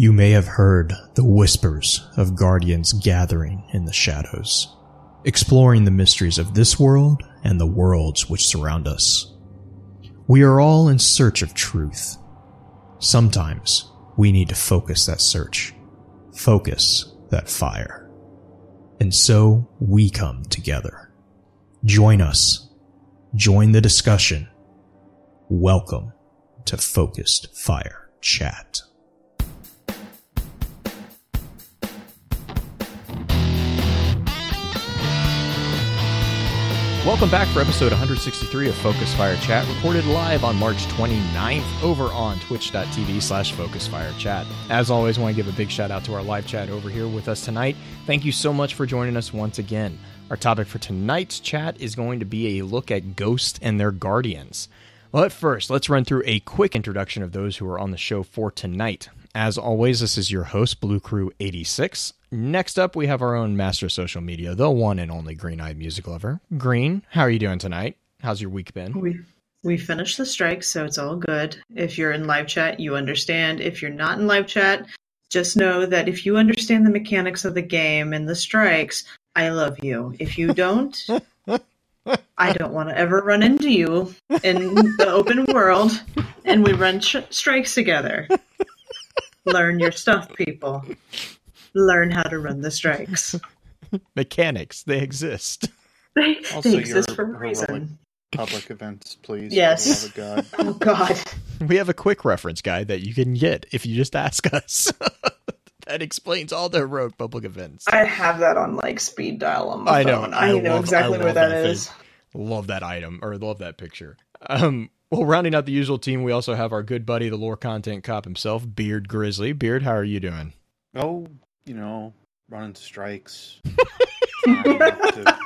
You may have heard the whispers of guardians gathering in the shadows, exploring the mysteries of this world and the worlds which surround us. We are all in search of truth. Sometimes we need to focus that search, focus that fire. And so we come together. Join us. Join the discussion. Welcome to Focused Fire Chat. Welcome back for episode 163 of Focus Fire Chat, recorded live on March 29th over on twitch.tv slash Focus Fire Chat. As always, want to give a big shout out to our live chat over here with us tonight. Thank you so much for joining us once again. Our topic for tonight's chat is going to be a look at ghosts and their guardians. But first, let's run through a quick introduction of those who are on the show for tonight. As always, this is your host, Blue Crew 86. Next up, we have our own master of social media, the one and only Green Eyed Music Lover. Green, how are you doing tonight? How's your week been? We we finished the strike, so it's all good. If you're in live chat, you understand. If you're not in live chat, just know that if you understand the mechanics of the game and the strikes, I love you. If you don't, I don't want to ever run into you in the open world and we run sh- strikes together. Learn your stuff, people learn how to run the strikes. Mechanics, they exist. They, Also, they exist for a reason. Public events, please. Yes. For the love of God. Oh God. We have a quick reference guide that you can get if you just ask us. that explains all the heroic public events. I have that on like speed dial on my I know. phone. I, know love- exactly I where love that thing. is. Love that item or love that picture. Um, well, rounding out the usual team, we also have our good buddy, the lore content cop himself, Beard Grizzly. Beard, how are you doing? Oh, you know, running strikes. trying, not to,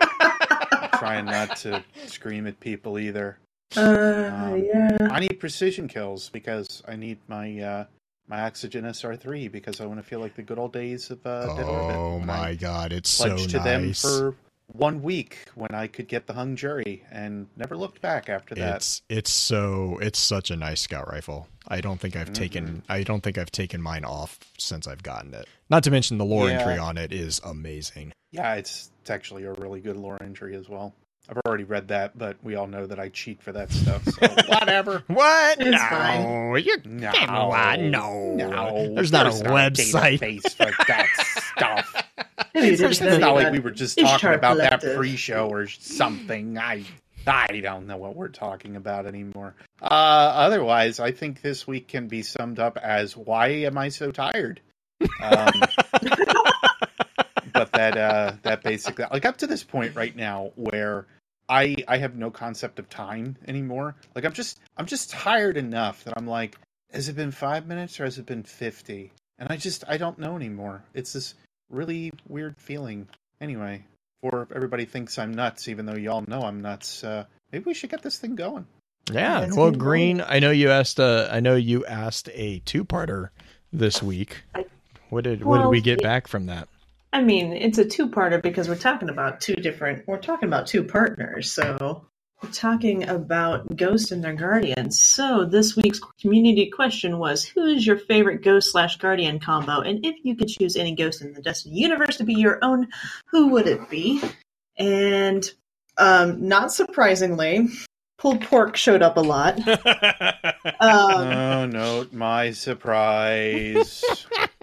trying not to scream at people either. Uh, Um, yeah. I need precision kills because I need my uh, my oxygen SR3 because I want to feel like the good old days of uh, Dead Orbit. oh when my I god, it's so pledged to them nice. for one week when I could get the hung jury and never looked back after that. It's it's so it's such a nice scout rifle. I don't think I've Mm-hmm. taken I don't think I've taken mine off since I've gotten it. Not to mention the lore Yeah. entry on it is amazing. Yeah, it's it's actually a really good lore entry as well. I've already read that, but we all know that I cheat for that stuff. So whatever. What? It's no, fine. you're No. No, no. There's not a There's website. for that stuff. It's didn't know like we were just talking about that pre-show or something. I I don't know what we're talking about anymore. Uh, otherwise, I think this week can be summed up as why am I so tired? Um, but that uh, that basically like up to this point right now where I I have no concept of time anymore. Like I'm just I'm just tired enough that I'm like, has it been five minutes or has it been fifty? And I just I don't know anymore. It's this really weird feeling. Anyway, before everybody thinks I'm nuts, even though y'all know I'm nuts, uh, maybe we should get this thing going. Yeah. That's well, good. Green, I know you asked. Uh, I know you asked a two-parter this week. I- What did what did we get it- back from that? I mean, it's a two-parter because we're talking about two different. We're talking about two partners, so we're talking about ghosts and their guardians. So this week's community question was: Who is your favorite ghost slash guardian combo? And if you could choose any ghost in the Destiny universe to be your own, who would it be? And um, not surprisingly, pulled pork showed up a lot. Um, oh no, my surprise.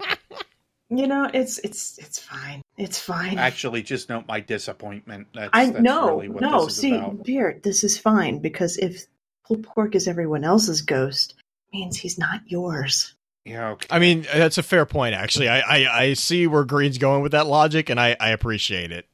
you know, it's it's it's fine. It's fine. Actually, just note my disappointment. That's, I that's no, really no. this is See, about. Beard, this is fine because if pulled pork is everyone else's ghost, it means he's not yours. Yeah, okay. I mean, that's a fair point. Actually, I, I I see where Green's going with that logic, and I I appreciate it.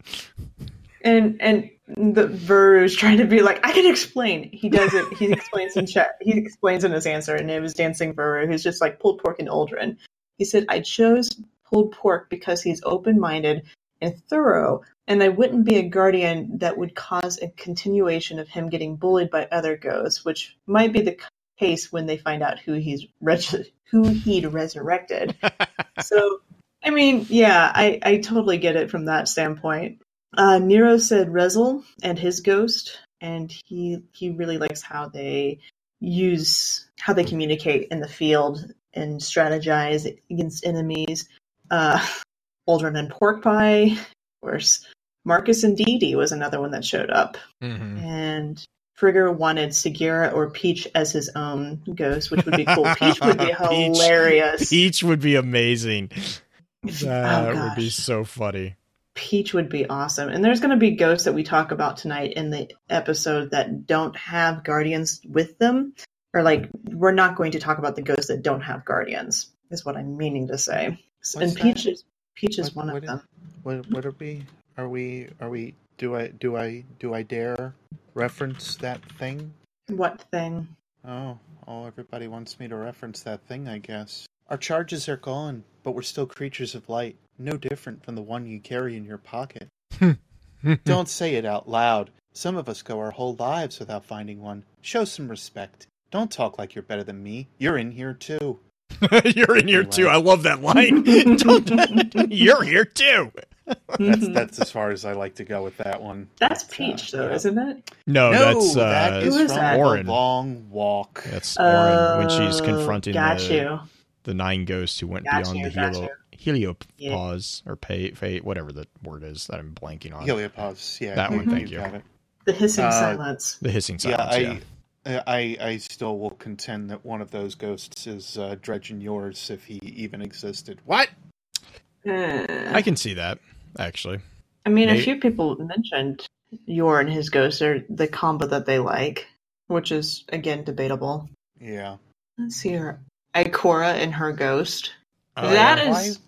And and the Vuru is trying to be like, I can explain. He does it. He explains in chat. He explains in his answer, and it was dancing Vuru, who's just like pulled pork and Aldrin. He said, I chose pulled pork because he's open minded and thorough, and I wouldn't be a guardian that would cause a continuation of him getting bullied by other ghosts, which might be the case when they find out who he's reg- who he'd resurrected. so, I mean, yeah, I, I totally get it from that standpoint. Uh, Nero said Rezyl and his ghost, and he he really likes how they use how they communicate in the field and strategize against enemies. Uh, Aldrin and Pork Pie, of course. Marcus and Dee Dee was another one that showed up, Mhm. and Frigger wanted Sagira or Peach as his own ghost, which would be cool. Peach would be hilarious. Peach would be amazing. That oh would be so funny. Peach would be awesome. And there's going to be ghosts that we talk about tonight in the episode that don't have guardians with them. Or, like, we're not going to talk about the ghosts that don't have guardians, is what I'm meaning to say. What's and that? Peach is, Peach is What- one what of is- them. What what are we? Are we? Are we? Do I? Do I? Do I dare reference that thing? What thing? Oh, oh! Everybody wants me to reference that thing. I guess our charges are gone, but we're still creatures of light. No different from the one you carry in your pocket. Don't say it out loud. Some of us go our whole lives without finding one. Show some respect. Don't talk like you're better than me. You're in here too. You're in here too. I love that line. Don't- You're here too. That's that's as far as I like to go with that one. That's But, uh, Peach, though, yeah. isn't it? No, no, that's uh, that is Who is from that? The Orin. Long Walk. That's Orin when she's Oh, confronting Got the, you. the nine ghosts who went Got beyond you, the got helio, heliopause or pay, fate, whatever the word is that I'm blanking on. Heliopause. Yeah, That you- one, thank you. got it. The hissing Uh, silence. The hissing silence. Yeah, I, I, I still will contend that one of those ghosts is uh, Dredgen Yor's if he even existed. What? Eh. I can see that actually. I mean, Maybe- a few people mentioned Yor and his ghost are the combo that they like, which is again debatable. Yeah. Let's see her. Ikora and her ghost. Oh, That yeah. is-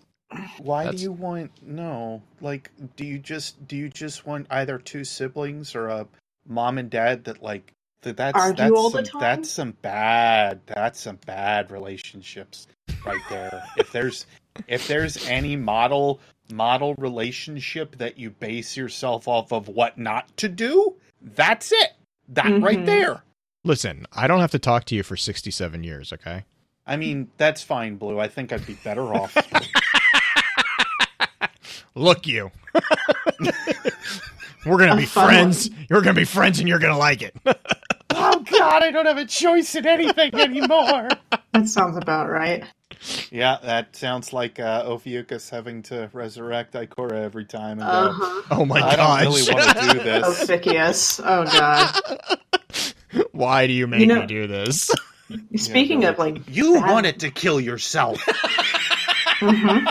Why That's- do you want no? Like, do you just do you just want either two siblings or a mom and dad that like that? That's Argue that's all some, the time? That's some bad. That's some bad relationships right there. if there's if there's any model model relationship that you base yourself off of what not to do, that's it. That right Mhm. there. Listen, I don't have to talk to you for 67 years, okay? I mean, that's fine, Blue. I think I'd be better off. Look, you. We're gonna be fun friends. You're gonna be friends, and you're gonna like it. oh God, I don't have a choice in anything anymore. That sounds about right. Yeah, that sounds like uh, Ophiuchus having to resurrect Ikora every time. And go, Uh-huh. oh my god, I gosh! don't really want to do this. Ophiuchus. Oh god. Why do you make You know- me do this? Speaking Yeah, of like You bad- wanted to kill yourself. Mhm.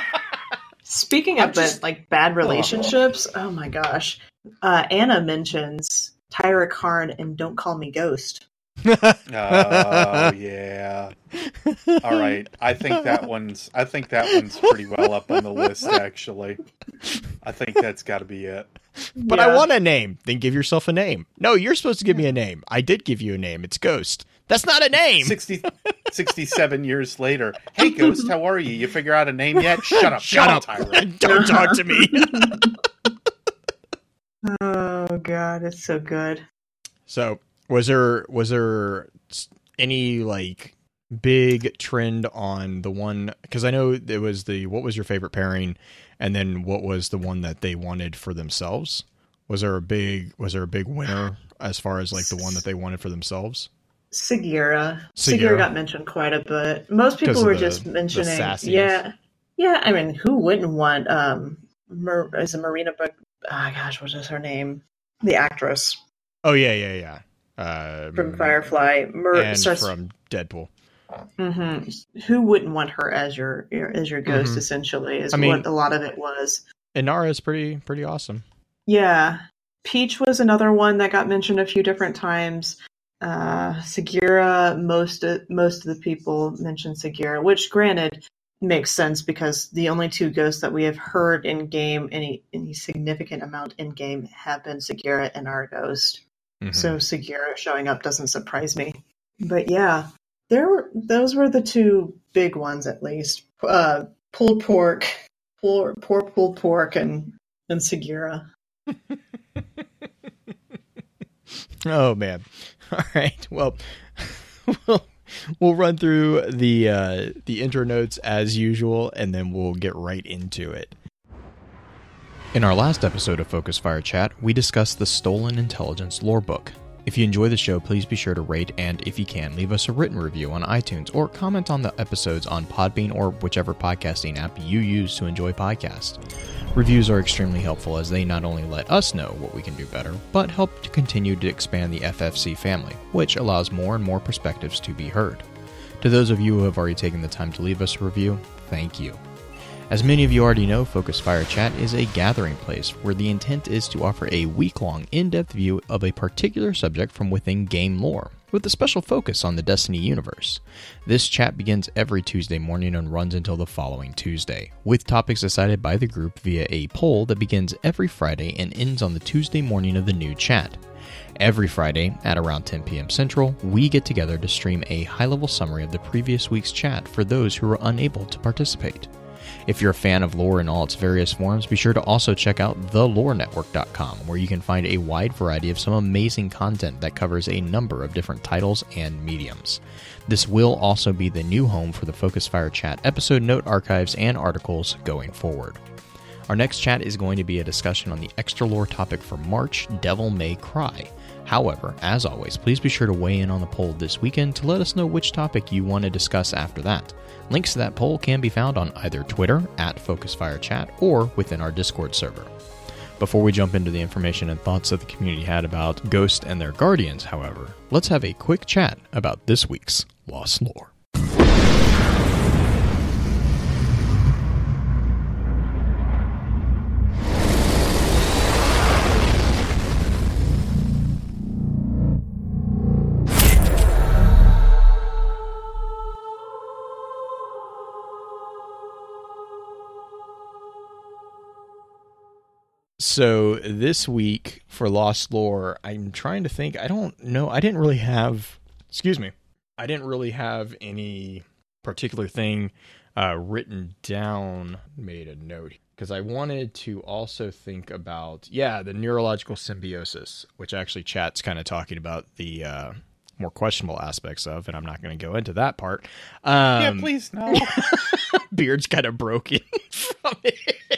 Speaking I'm of just- the, like bad relationships, oh my gosh. Uh, Anna mentions Tyra Karn and Don't Call Me Ghost. Oh yeah. All right. I think that one's. I think that one's pretty well up on the list. Actually, I think that's got to be it. But I want a name. Then give yourself a name. No, you're supposed to give me a name. I did give you a name. It's Ghost. That's not a name. 60, 67 years later. Hey, Ghost, how are you? You figure out a name yet? Shut up. Shut up. Tyra. Don't talk to me. Oh god, it's so good. so, was there was there any like big trend on the one cuz I know it was the what was your favorite pairing and then what was the one that they wanted for themselves? Was there a big was there a big winner as far as like the one that they wanted for themselves? Sagira. Sagira. Got mentioned quite a bit. Most people were the- just mentioning, yeah, yeah. I mean, who wouldn't want? Um, Mar- is it Marina? But ah, gosh, what is her name? The actress Oh yeah, yeah, yeah. Uh, from Firefly. Mar- and starts- from Deadpool. Mhm. Who wouldn't want her as your, your as your ghost? Mhm. Essentially, is I mean- what a lot of it was. Inara is pretty pretty awesome. Yeah, Peach was another one that got mentioned a few different times. Uh, Sagira, most of, most of the people mentioned Sagira, which granted makes sense because the only two ghosts that we have heard in game any any significant amount in game have been Sagira and our ghost. Mhm. So Sagira showing up doesn't surprise me. But yeah, there were those were the two big ones at least. uh, pulled pork, poor, poor pulled pork, and and Sagira. oh man! All right. Well, we'll we'll run through the uh, the intro notes as usual, and then we'll get right into it. In our last episode of Focus Fire Chat, we discussed the Stolen Intelligence lore book. If you enjoy the show, please be sure to rate and, if you can, leave us a written review on iTunes or comment on the episodes on Podbean or whichever podcasting app you use to enjoy podcasts. Reviews are extremely helpful as they not only let us know what we can do better, but help to continue to expand the FFC family, which allows more and more perspectives to be heard. To those of you who have already taken the time to leave us a review, thank you. As many of you already know, Focus Fire Chat is a gathering place where the intent is to offer a week long, in depth view of a particular subject from within game lore, with a special focus on the Destiny universe. This chat begins every Tuesday morning and runs until the following Tuesday, with topics decided by the group via a poll that begins every Friday and ends on the Tuesday morning of the new chat. Every Friday at around 10 p.m. Central, we get together to stream a high level summary of the previous week's chat for those who are unable to participate. If you're a fan of lore in all its various forms, be sure to also check out thelorenetwork.com, where you can find a wide variety of some amazing content that covers a number of different titles and mediums. This will also be the new home for the Focus Fire Chat episode note archives and articles going forward. Our next chat is going to be a discussion on the extra lore topic for March Devil May Cry. However, as always, please be sure to weigh in on the poll this weekend to let us know which topic you want to discuss after that. Links to that poll can be found on either Twitter at FocusFireChat or within our Discord server. Before we jump into the information and thoughts that the community had about Ghost and their guardians, however, let's have a quick chat about this week's Lost Lore. So this week for Lost Lore, I'm trying to think. I don't know. I didn't really have. Excuse me. I didn't really have any particular thing uh, written down. Made a note because I wanted to also think about yeah the neurological symbiosis, which actually chat's kind of talking about the. Uh, more questionable aspects of, and I'm not going to go into that part. Um, yeah, please no. Beard's kind of broken from it.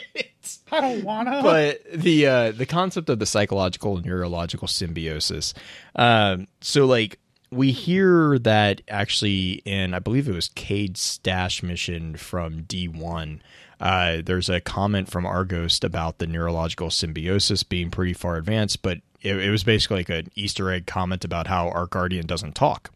I don't wanna. But the uh, the concept of the psychological and neurological symbiosis. Um, so like we hear that actually in I believe it was Cayde's stash mission from D one. Uh, there's a comment from Arghost about the neurological symbiosis being pretty far advanced, but it, it was basically like an Easter egg comment about how our guardian doesn't talk.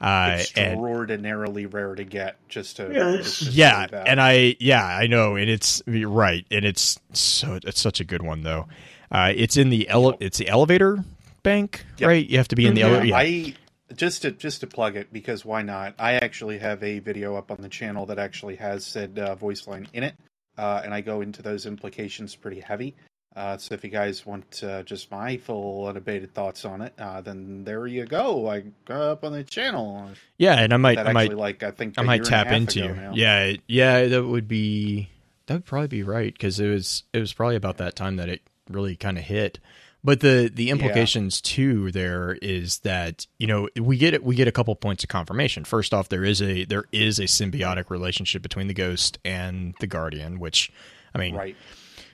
Uh, extraordinarily and, rare to get. Just to, yes. just to yeah, and I yeah I know, and it's right, and it's so it's such a good one though. Uh, it's in the ele- it's the elevator bank, yep. right? You have to be in the yeah, elevator. Yeah. I just to just to plug it because why not? I actually have a video up on the channel that actually has said uh, voice line in it, uh, and I go into those implications pretty heavy. Uh, so if you guys want uh, just my full unabated thoughts on it, uh, then there you go. I go up on the channel. Yeah, and I might, I might, like I think I might tap into. Yeah, yeah, that would be that would probably be right because it was it was probably about that time that it really kind of hit. But the the implications yeah. too there is that you know we get it we get a couple points of confirmation. First off, there is a there is a symbiotic relationship between the ghost and the guardian, which I mean, right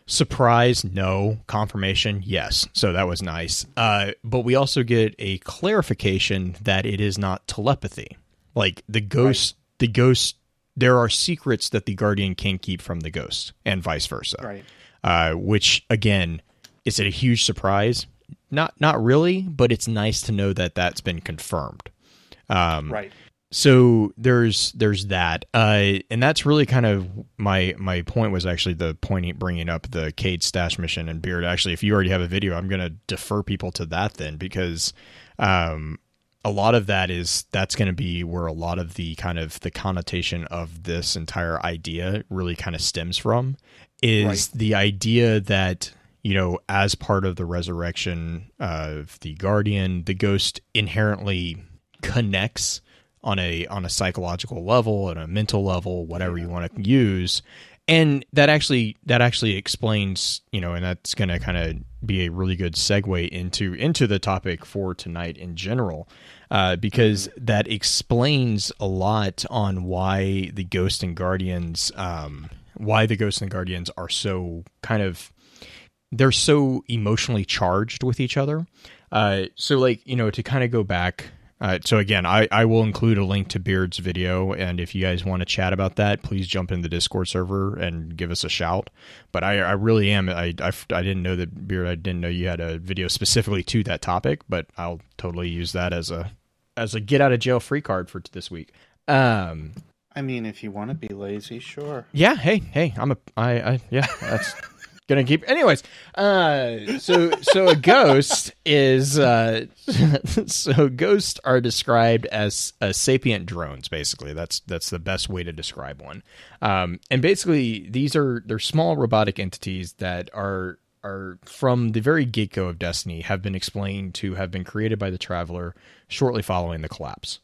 Surprise, no. Confirmation, yes. So that was nice. Uh, but we also get a clarification that it is not telepathy. Like the ghost, right. the ghost. There are secrets that the guardian can keep from the ghost, and vice versa. Right. Uh, which again, is it a huge surprise? Not, not really. But it's nice to know that that's been confirmed. Um, right so there's there's that uh, and that's really kind of my my point was actually the point bringing up the Cayde stash mission and beard actually if you already have a video i'm going to defer people to that then because um, a lot of that is that's going to be where a lot of the kind of the connotation of this entire idea really kind of stems from is right. the idea that you know as part of the resurrection of the guardian the ghost inherently connects on a on a psychological level and a mental level, whatever you want to use. And that actually that actually explains, you know, and that's going to kind of be a really good segue into into the topic for tonight in general, uh, because that explains a lot on why the Ghost and Guardians, um, why the Ghost and Guardians are so kind of they're so emotionally charged with each other. Uh, so like you know to kind of go back uh, so again, I, I will include a link to Beard's video, and if you guys want to chat about that, please jump in the Discord server and give us a shout. But I, I really am I, I, I didn't know that Beard I didn't know you had a video specifically to that topic, but I'll totally use that as a as a get out of jail free card for this week. Um, I mean, if you want to be lazy, sure. Yeah. Hey, hey, I'm a I, I yeah. That's gonna keep anyways uh so so a ghost is uh so ghosts are described as uh, sapient drones basically. That's that's the best way to describe one. Um and basically these are they're small robotic entities that are are from the very get-go of destiny have been explained to have been created by the traveler shortly following the collapse.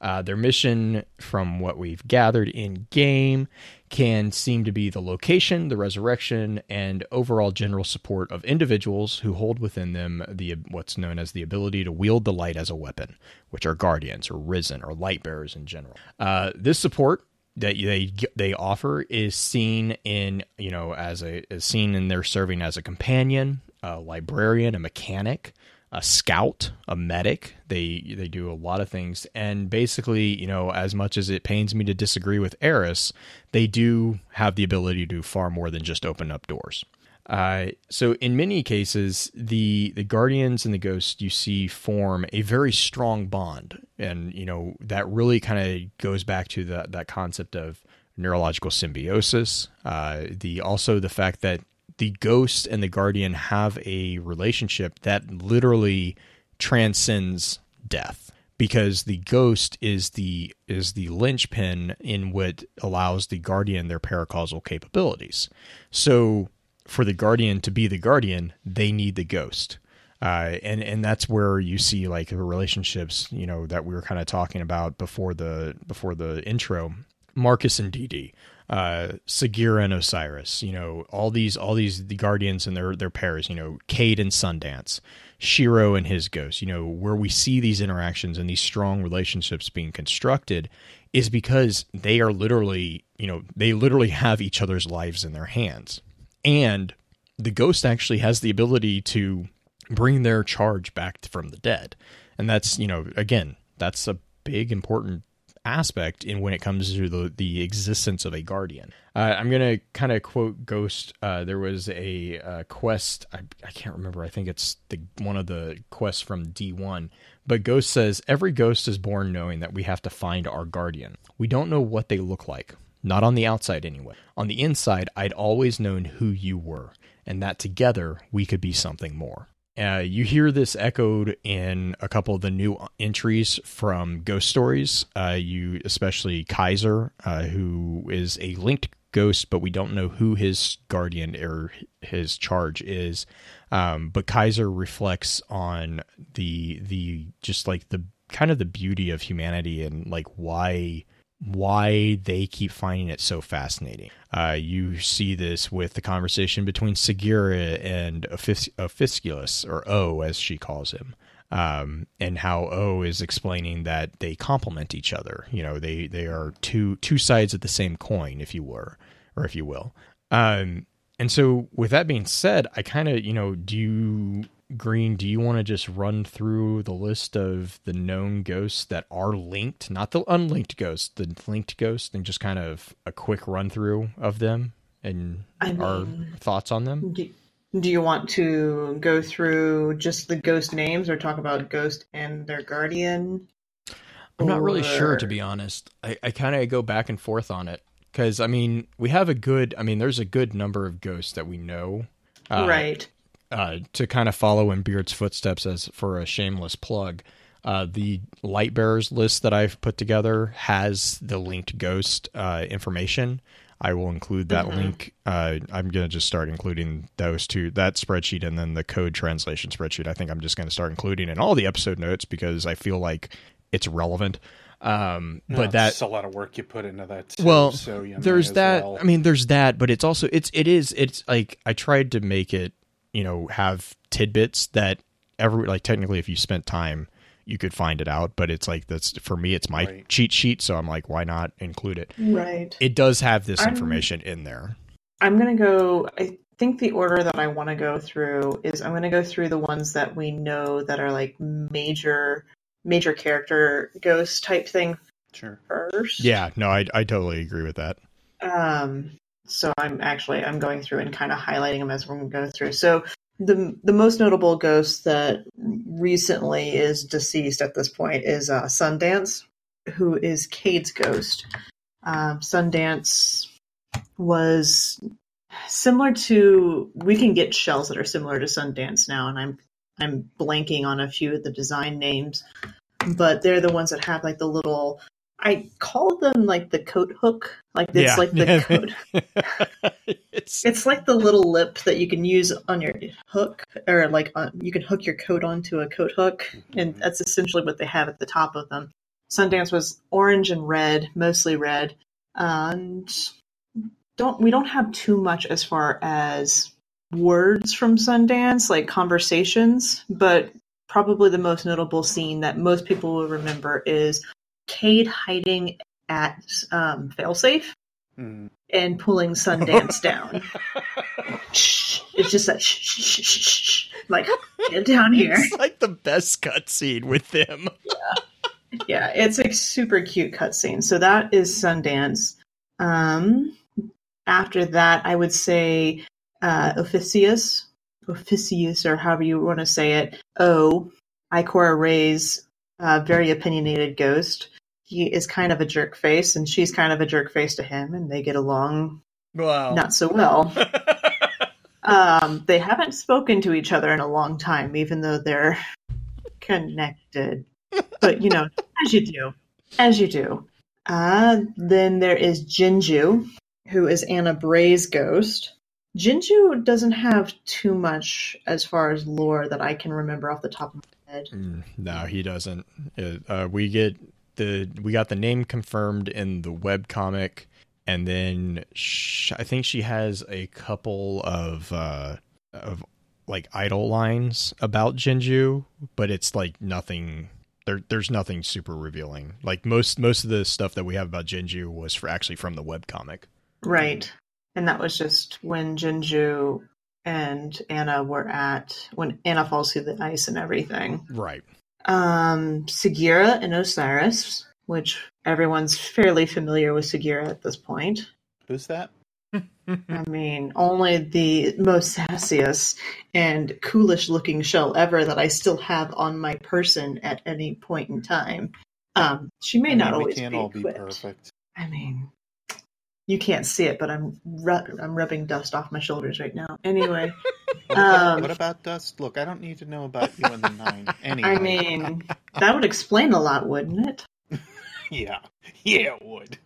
Uh, their mission, from what we've gathered in game, can seem to be the location, the resurrection, and overall general support of individuals who hold within them the what's known as the ability to wield the light as a weapon, which are guardians or risen or light bearers in general. Uh, this support that they they offer is seen in you know as a is seen in their serving as a companion, a librarian, a mechanic, a scout, a medic. They they do a lot of things, and basically, you know, as much as it pains me to disagree with Eris, they do have the ability to do far more than just open up doors. Uh, so in many cases, the the guardians and the ghosts you see form a very strong bond, and you know that really kind of goes back to that that concept of neurological symbiosis. Uh, the also the fact that the ghost and the guardian have a relationship that literally transcends death because the ghost is the is the linchpin in what allows the guardian their paracausal capabilities. So for the guardian to be the guardian, they need the ghost. Uh, and and that's where you see like the relationships, you know, that we were kind of talking about before the before the intro. Marcus and Dee, uh, Sagira and Osiris, you know, all these all these the guardians and their their pairs, you know, Cayde and Sundance, Shiro and his ghost, you know, where we see these interactions and these strong relationships being constructed is because they are literally, you know, they literally have each other's lives in their hands. And the ghost actually has the ability to bring their charge back from the dead. And that's, you know, again, that's a big important aspect in when it comes to the, the existence of a guardian. Uh, I'm going to kind of quote Ghost. Uh, there was a uh, quest, I, I, can't remember, I think it's the one of the quests from D1. But Ghost says, Every ghost is born knowing that we have to find our guardian. We don't know what they look like. Not on the outside, anyway. On the inside, I'd always known who you were, and that together we could be something more. Uh, you hear this echoed in a couple of the new entries from Ghost Stories. Uh, you, especially Kaiser, uh, who is a linked ghost, but we don't know who his guardian or his charge is. Um, but Kaiser reflects on the the just like the kind of the beauty of humanity and like why why they keep finding it so fascinating. Uh, you see this with the conversation between Sagira and Ophiuchus, or O as she calls him, um, and how O is explaining that they complement each other. You know, they they are two two sides of the same coin, if you were, or if you will. Um, and so, with that being said, I kind of, you know, do you Green, do you want to just run through the list of the known ghosts that are linked, not the unlinked ghosts, the linked ghosts, and just kind of a quick run through of them and I mean, our thoughts on them? Do, do you want to go through just the ghost names or talk about ghost and their guardian? I'm not really sure, to be honest. I, I kind of go back and forth on it because, I mean, we have a good, I mean, there's a good number of ghosts that we know. Uh, right uh, to kind of follow in Beard's footsteps as for a shameless plug. Uh, the light bearers list that I've put together has the linked ghost uh, information. I will include that mm-hmm. link. Uh, I'm going to just start including those two, that spreadsheet, and then the code translation spreadsheet. I think I'm just going to start including in all the episode notes because I feel like it's relevant. Um, No, but that's a lot of work you put into that. Too, well, so you there's that. well. I mean, there's that, but it's also it's it is it's like I tried to make it, you know, have tidbits that every like technically if you spent time you could find it out, but it's like that's for me it's my Right. cheat sheet, so I'm like, why not include it? Right. It does have this I'm- information in there. I'm gonna go. I think the order that I want to go through is I'm gonna go through the ones that we know that are like major, major character ghost type thing sure. first. Yeah, no, I I totally agree with that. Um. So I'm actually I'm going through and kind of highlighting them as we're going go through. So the the most notable ghost that recently is deceased at this point is uh, Sundance, who is Cayde's ghost. Um, Sundance was similar to we can get shells that are similar to Sundance now, and I'm I'm blanking on a few of the design names, but they're the ones that have like the little. I call them like the coat hook, like it's Yeah. like the coat. it's It's like the little lip that you can use on your hook, or like on, you can hook your coat onto a coat hook, and mm-hmm. that's essentially what they have at the top of them. Sundance was orange and red, mostly red, and don't we don't have too much as far as words from Sundance, like conversations, but probably the most notable scene that most people will remember is Cayde hiding at um, Failsafe Mm. and pulling Sundance down. Shh. It's just that shh, shh, shh, shh, like get down here. It's like the best cutscene with them. Yeah, yeah, it's a super cute cutscene. So that is Sundance. Um, after that, I would say uh, Officius, Officius, or however you want to say it. O, Ikora Rey's uh, very opinionated ghost. He is kind of a jerk face, and she's kind of a jerk face to him, and they get along Wow. not so well. Um, they haven't spoken to each other in a long time, even though they're connected. But you know, as you do, as you do. Uh, then there is Jinju, who is Ana Bray's ghost. Jinju doesn't have too much as far as lore that I can remember off the top of my head. Mm, no, he doesn't. It, uh, we get the we got the name confirmed in the web comic, and then sh- I think she has a couple of uh, of like idle lines about Jinju, but it's like nothing. There, there's nothing super revealing. Like most most of the stuff that we have about Jinju was for actually from the web comic. Right. And that was just when Jinju and Ana were at when Ana falls through the ice and everything. Right. Um, Sagira and Osiris, which everyone's fairly familiar with Sagira at this point. Who's that? I mean, only the most sassiest and coolish looking shell ever that I still have on my person at any point in time. Um, she may I not always be be perfect. I mean, you can't see it, but I'm ru- I'm rubbing dust off my shoulders right now. Anyway, What about, Um, what about dust? Look, I don't need to know about you and the nine. Anyway, I mean that would explain a lot, wouldn't it? yeah, yeah, it would.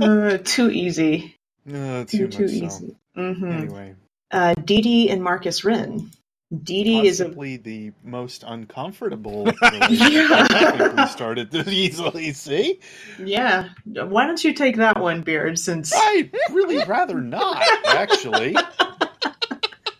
uh, too easy. no, Too too, too so. easy. hmm Anyway, Uh, Dee Dee and Marcus Ren. Dee Dee is a the most uncomfortable relationship I think we started to easily see. yeah. Why don't you take that one, Beard? Since I'd really rather not, actually.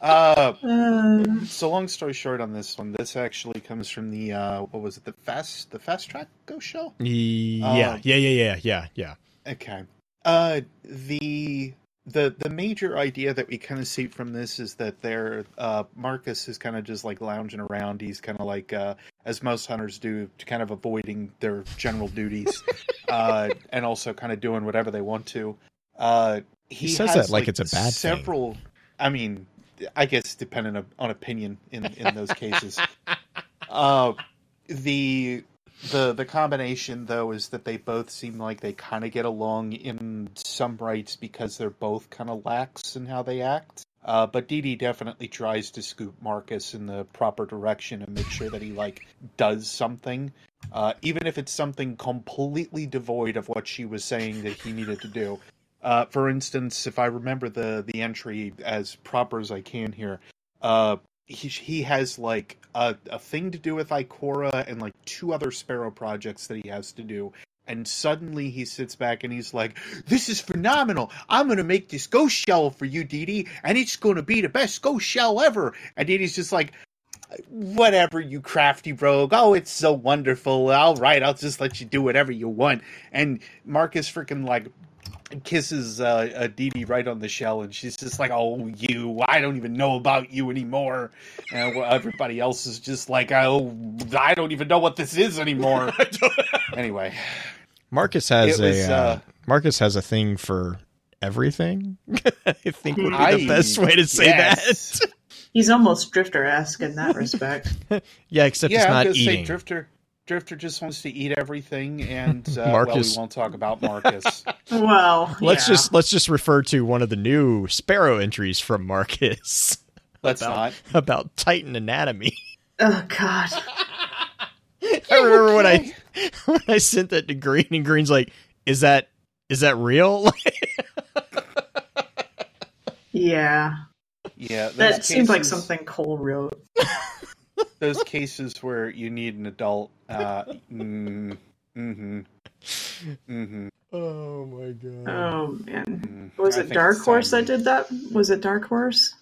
Uh, uh, so long story short on this one, this actually comes from the uh, what was it? The fast the fast track go show. Yeah. Um, yeah. Yeah. Yeah. Yeah. Yeah. Okay. Uh, the the the major idea that we kind of see from this is that there, uh, Marcus is kind of just like lounging around. He's kind of like, uh, as most hunters do, to kind of avoiding their general duties, uh, and also kind of doing whatever they want to. Uh, he, He says has, that like it's a bad thing. several. I mean, I guess depending on- on opinion in in those cases. Uh, the the the combination though is that they both seem like they kind of get along in some rights because they're both kind of lax in how they act. Uh, but Dee Dee definitely tries to scoop Marcus in the proper direction and make sure that he like does something, uh, even if it's something completely devoid of what she was saying that he needed to do. Uh, for instance, if I remember the the entry as proper as I can here, uh, he he has like a a thing to do with Ikora and like two other Sparrow projects that he has to do. And suddenly he sits back and he's like, "This is phenomenal! I'm gonna make this ghost shell for you, Dee Dee, and it's gonna be the best ghost shell ever." And Dee Dee's just like, "Whatever, you crafty rogue! Oh, it's so wonderful! All right, I'll just let you do whatever you want." And Marcus freaking like kisses uh, uh, Dee Dee right on the shell, and she's just like, "Oh, you! I don't even know about you anymore." And everybody else is just like, "Oh, I don't even know what this is anymore." anyway, Marcus has It was, a uh, uh, Marcus has a thing for everything. I think would be I- the best way to say yes. that. He's almost Drifter esque in that respect. yeah, except yeah, it's I'm not gonna say eating. Drifter. Drifter just wants to eat everything, and uh, Marcus. well, we won't talk about Marcus. well, Let's yeah. just let's just refer to one of the new Sparrow entries from Marcus Let's About- not. about Titan anatomy. Oh God. I remember when I when I sent that to Green, and Green's like, "Is that is that real?" Yeah. Yeah, those That seems like something Cole wrote. Those cases where you need an adult. Uh, mm, mm-hmm. Mm-hmm. oh my god! Oh man. mm. Was I it Dark Horse that did that? Was it Dark Horse?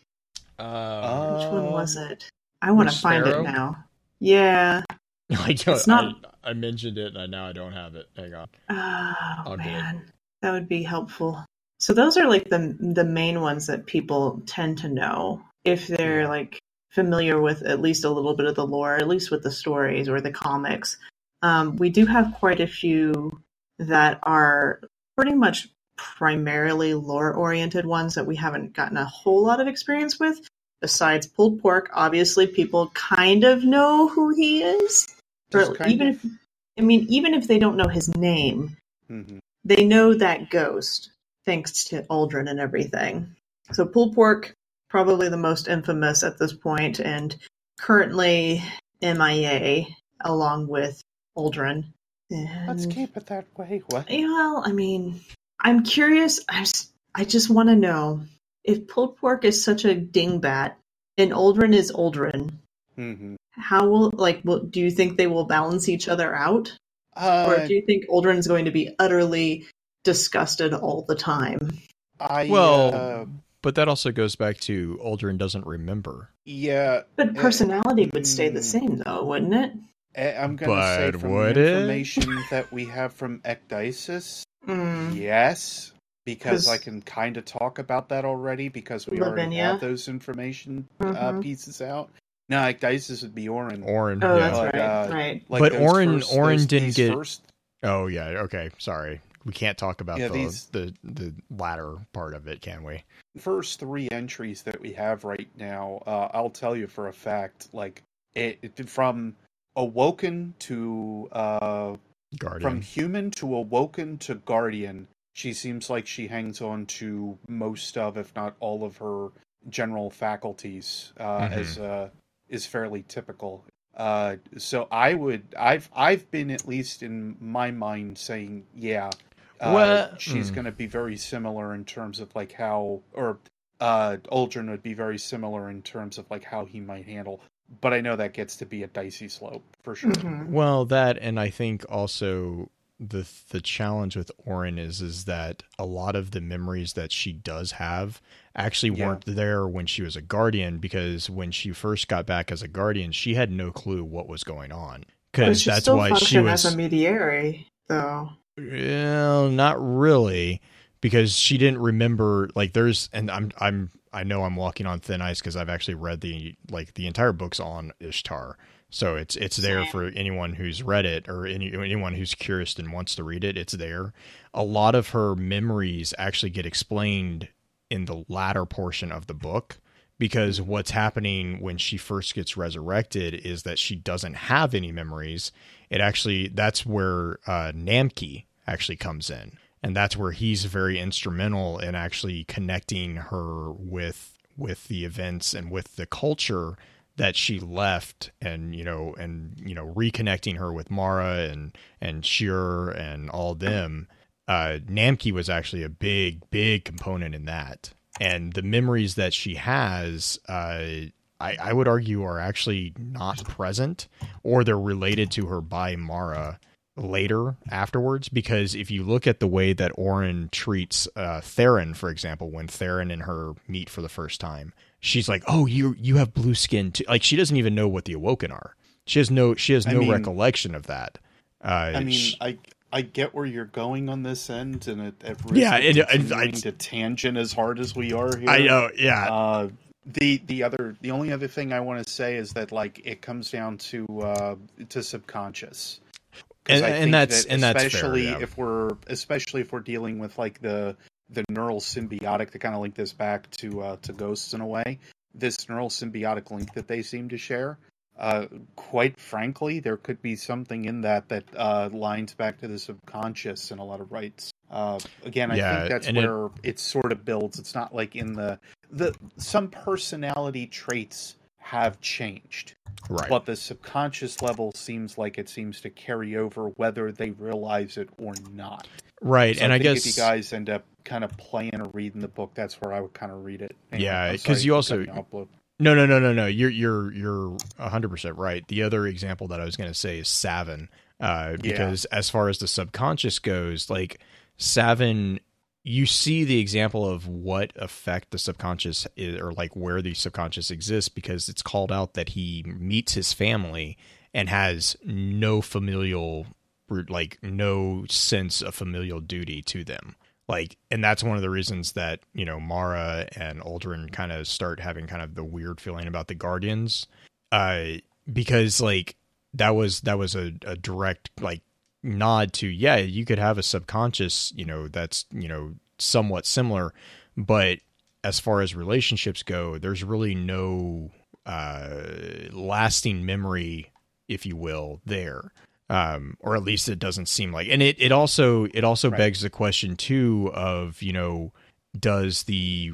Uh, Which one was Um, it? I want to find Sparrow? it now. Yeah. I don't. It's not- I, I mentioned it, and now I don't have it. Hang on. Oh I'll man, that would be helpful. So those are like the the main ones that people tend to know if they're Yeah. like familiar with at least a little bit of the lore, at least with the stories or the comics. Um, we do have quite a few that are pretty much primarily lore oriented ones that we haven't gotten a whole lot of experience with. Besides pulled pork, obviously people kind of know who he is. Just Or even of. if I mean, even if they don't know his name, Mhm. they know that ghost thanks to Aldrin and everything. So pulled pork, probably the most infamous at this point, and currently MIA along with Aldrin. Let's keep it that way. What? well, I mean, I'm curious. I just, I just want to know if pulled pork is such a dingbat and Aldrin is Aldrin. Mm-hmm. How will like? Will, do you think they will balance each other out? Uh, or do you think Aldrin's going to be utterly disgusted all the time? I Well, uh, but that also goes back to Aldrin doesn't remember. yeah, But Uh, personality would stay the mm. same, though, wouldn't it? eh, I'm gonna say But from would the it? information that we have from Ecdysis, Mm. yes, because I can kind of talk about that already because we already Lavinia? have those information uh, Mhm. pieces out. No, Ecdysis would be Orin. Orin. Oh, yeah. that's Like, right. uh, right. Like But those Orin- first- Orin those- didn't get- first Oh yeah. Okay. Sorry. We can't talk about Yeah, the, these- the the latter part of it, can we? first three entries that we have right now, uh, I'll tell you for a fact, like it, it from awoken to uh, Guardian. from human to awoken to guardian. She seems like she hangs on to most of, if not all of her general faculties, uh, Mhm. as uh, is fairly typical. Uh, so I would, I've, I've been at least in my mind saying, yeah, uh, Well, she's mm. going to be very similar in terms of like how, or uh, Aldrin would be very similar in terms of like how he might handle. But I know that gets to be a dicey slope for sure. Mhm. Well, that and I think also the the challenge with Orin is is that a lot of the memories that she does have actually Yeah. weren't there when she was a guardian because when she first got back as a guardian, she had no clue what was going on. Because that's still why she was as a mediary, though. Well, not really, because she didn't remember. Like, there's, and I'm, I'm, I know I'm walking on thin ice because I've actually read the like the entire books on Ishtar, so it's it's there for anyone who's read it or any anyone who's curious and wants to read it. It's there. A lot of her memories actually get explained in the latter portion of the book because what's happening when she first gets resurrected is that she doesn't have any memories. It actually that's where uh, Namki actually comes in, and that's where he's very instrumental in actually connecting her with with the events and with the culture that she left and you know and you know reconnecting her with Mara and and Sjur and all them. Uh Namki was actually a big big component in that and the memories that she has uh I, I would argue are actually not present, or they're related to her by Mara later afterwards. Because if you look at the way that Orin treats uh, Theron, for example, when Theron and her meet for the first time, she's like, "Oh, you you have blue skin too." Like she doesn't even know what the Awoken are. She has no she has I no mean- recollection of that. Uh, I mean, sh- I I get where you're going on this end, and at, at risk Yeah, and- and I- to tangent as hard as we are here. I know, yeah, Uh, the the other the only other thing I want to say is that like it comes down to uh, to subconscious, And- and that's- that and that's fair, especially yeah. if we're especially if we're dealing with like the the neural symbiotic to kind of link this back to uh, to ghosts in a way. This neural symbiotic link that they seem to share. Uh, quite frankly, there could be something in that that uh, lines back to the subconscious in a lot of rights. Uh, again, I Yeah, think that's and it- where it, sort of builds. It's not like in the the some personality traits have changed, right. but the subconscious level seems like it seems to carry over whether they realize it or not. right, So and I, think guess if you guys end up kind of playing or reading the book, that's where I would kind of read it. Yeah, I'm 'cause sorry you also- cutting you off, Blue. No, no, no, no, no. You're you're you're hundred percent right. The other example that I was going to say is Savin, uh, because as far as the subconscious goes, like Savin, you see the example of what effect the subconscious is, or like where the subconscious exists, because it's called out that he meets his family and has no familial, like no sense of familial duty to them like and that's one of the reasons that you know mara and aldrin kind of start having kind of the weird feeling about the guardians. Uh because like that was that was a, a direct like nod to yeah you could have a subconscious you know that's you know somewhat similar. But as far as relationships go there's really no uh lasting memory if you will there um, or at least it doesn't seem like. And it, it also it also Right. begs the question too of you know does the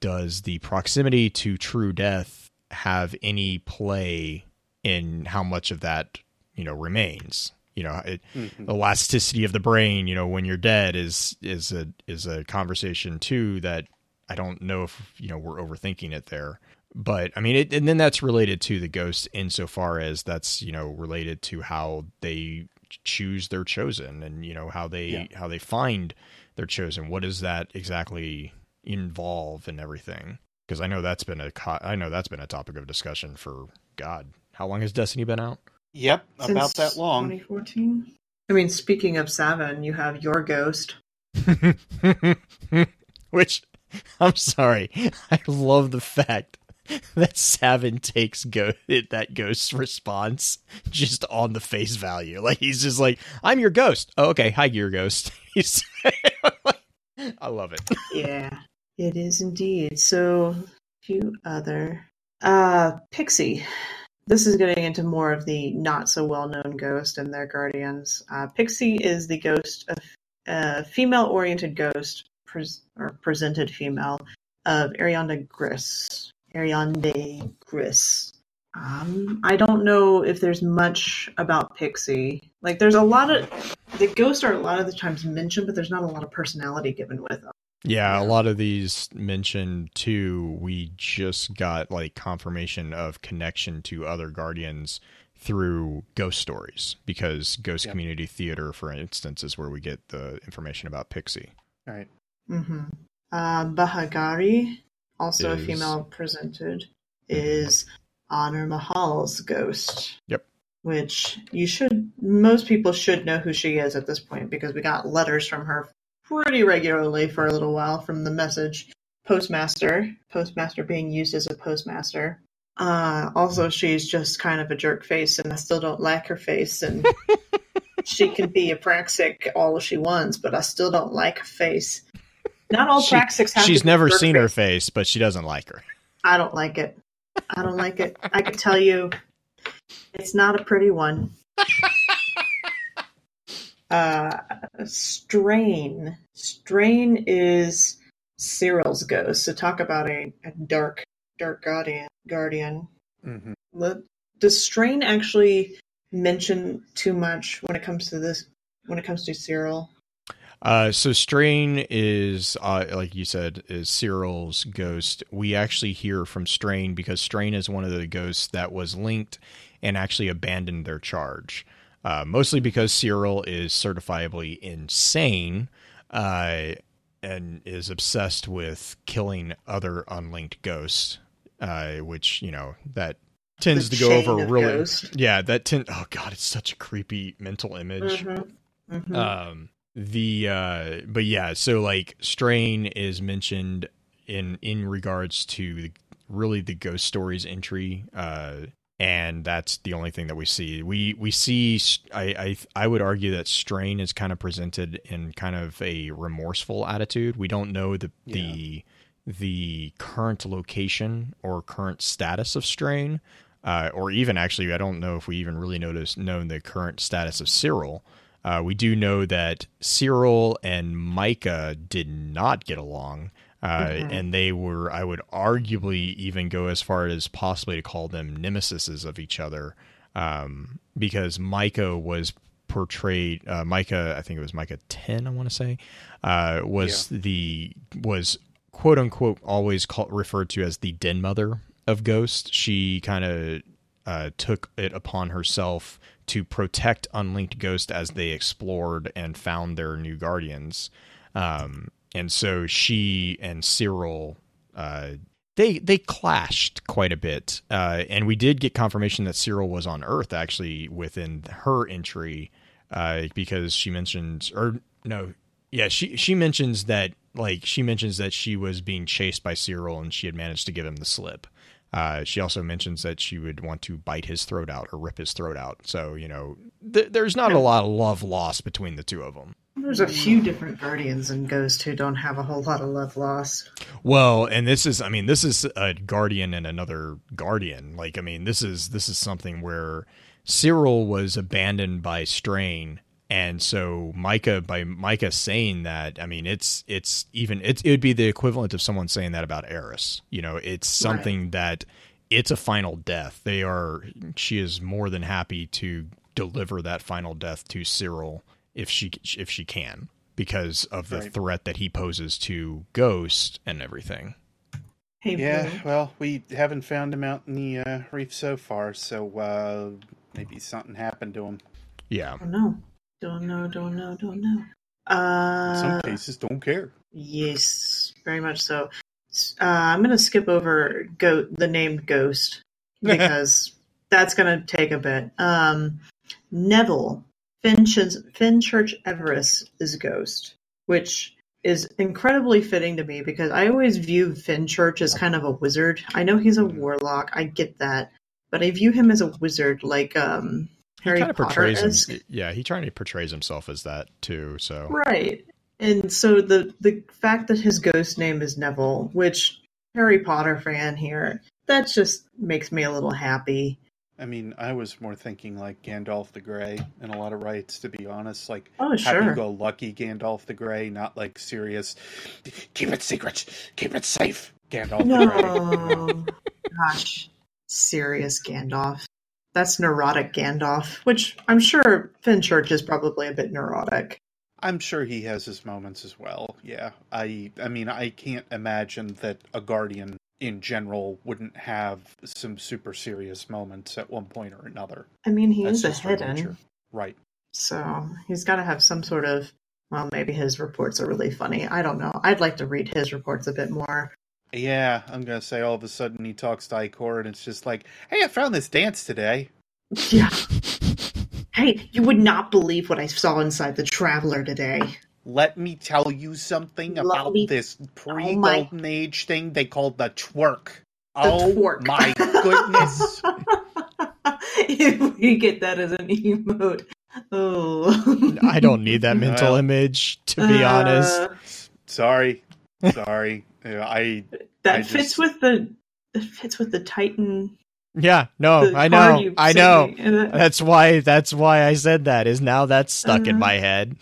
does the proximity to true death have any play in how much of that you know remains? You know, it, Mhm. elasticity of the brain. You know, when you're dead is is a is a conversation too that I don't know if you know we're overthinking it there but I mean, it, and then that's related to the ghost insofar as that's you know related to how they choose their chosen, and you know how they Yeah. how they find their chosen. What does that exactly involve and everything? Because I know that's been a co- I know that's been a topic of discussion for God. How long has Destiny been out? Yep, about that long. 2014. I mean, speaking of Savin, you have your ghost. Which I'm sorry, I love the fact that Savin takes go that ghost's response just on the face value. Like he's just like, "I'm your ghost." Oh, okay, hi, your ghost. I love it. Yeah, it is indeed. So, few other. Uh, Pixie. This is getting into more of the not so well known ghost and their guardians. Uh, Pixie is the ghost of a female oriented ghost, pres- or presented female, of Arianda Gris. Ariande Gris. Um, I don't know if there's much about Pixie. Like, there's a lot of the ghosts are a lot of the times mentioned, but there's not a lot of personality given with them. Yeah, a lot of these mentioned too. We just got like confirmation of connection to other guardians through ghost stories because Ghost Yep. Community Theater, for instance, is where we get the information about Pixie. All right. Mm-hmm. Uh, Bahagari, also a female presented, is Honor Mahal's ghost. Yep. Which you should, most people should know who she is at this point because we got letters from her pretty regularly for a little while from the message postmaster, postmaster being used as a postmaster. Uh, also, she's just kind of a jerk face, and I still don't like her face. And she can be a praxic all she wants, but I still don't like her face. Not all She- praxics have. She's never seen her face. but she doesn't like her. I don't like it. I don't like it. I can tell you, it's not a pretty one. Uh, Strain. Strain is Cyril's ghost. So talk about a, a dark, dark guardian. Guardian. Mm-hmm. Does Strain actually mention too much when it comes to this? When it comes to Cyril? Uh, so Strain is, uh, like you said, is Cyril's ghost. We actually hear from Strain because Strain is one of the ghosts that was linked and actually abandoned their charge. Uh, mostly because Cyril is certifiably insane uh, and is obsessed with killing other unlinked ghosts, uh, which you know that tends The to go over really. ghost. Yeah, that tend. Oh god, it's such a creepy mental image. Mhm. Mhm. Um, the uh, but yeah, so like strain is mentioned in in regards to the, really the ghost stories entry. Uh, and that's the only thing that we see. We we see. I I I would argue that strain is kind of presented in kind of a remorseful attitude. We don't know the the the current location or current status of strain, uh, or even actually, I don't know if we even really noticed known the current status of Cyril. Uh, we do know that Cyril and Micah did not get along, uh, and they were, I would arguably even go as far as possibly to call them nemesises of each other, um, because Micah was portrayed. Uh, Micah, I think it was Micah ten, I want to say, uh, was the was quote unquote always called, referred to as the den mother of Ghost. She kind of uh, took it upon herself to protect unlinked Ghost as they explored and found their new guardians. Um, and so she and Cyril, uh, they they clashed quite a bit, uh, and we did get confirmation that Cyril was on Earth actually within her entry, uh, because she mentions or no, yeah, she she mentions that like she mentions that she was being chased by Cyril and she had managed to give him the slip. Uh, she also mentions that she would want to bite his throat out or rip his throat out. So you know, th- there's not a lot of love lost between the two of them. There's a few different guardians and ghosts who don't have a whole lot of love lost. Well, and this is, I mean, this is a guardian and another guardian. Like, I mean, this is this is something where Cyril was abandoned by Strain, and so Micah, by Micah saying that, I mean, it's it's even it's it would be the equivalent of someone saying that about Eris. You know, it's something that it's a final death. They are. She is more than happy to deliver that final death to Cyril if she if she can because of the Right. threat that he poses to Ghost and everything. Hey, Yeah, Blue. well, we haven't found him out in the uh, reef so far, so uh, maybe something happened to him. Yeah. I don't know. Don't know, don't know, don't know. Uh, some cases, don't care. yes, very much so. Uh, I'm going to skip over go- the named Ghost because that's going to take a bit. Um, Neville Finch's, Finchurch Everest is Ghost, which is incredibly fitting to me because I always view Finchurch as kind of a wizard. I know he's a Mhm. warlock, I get that, but I view him as a wizard, like um, Harry he kind of portrays him. Yeah, he trying to portrays himself as that too. So Right. And so the the fact that his ghost name is Neville, which Harry Potter fan here, that just makes me a little happy. I mean, I was more thinking like Gandalf the Grey in a lot of rights, to be honest. Like Oh, sure. happy-go-lucky Gandalf the Grey, not like serious. Keep it secret. Keep it safe. Gandalf the Grey. No. Gosh. Serious Gandalf. That's neurotic Gandalf, which I'm sure Finchurch is probably a bit neurotic. I'm sure he has his moments as well. Yeah, I I mean I can't imagine that a guardian in general wouldn't have some super serious moments at one point or another. I mean, he That's is a hidden, Right. so he's got to have some sort of. Well, maybe his reports are really funny. I don't know. I'd like to read his reports a bit more. Yeah, I'm gonna say all of a sudden he talks to Ikor and it's just like, hey, I found this dance today. Yeah. Hey, you would not believe what I saw inside the Traveler today. Let me tell you something Let about me- this Oh pre my- golden age thing they called the twerk. oh twerk. my goodness. if we get that as an emote. Oh. I don't need that mental Well, image to be honest. Uh, sorry. Sorry. Yeah, I that I fits just- with the that fits with the Titan. Yeah, no, I know, I know. me. That- That's why. That's why I said that. Is now that's stuck in Uh-huh. my head.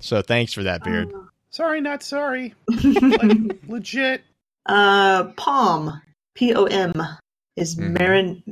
So thanks for that, beard. sorry, not sorry. uh, Like legit. uh, Pom, P O M, is Mhm. Marin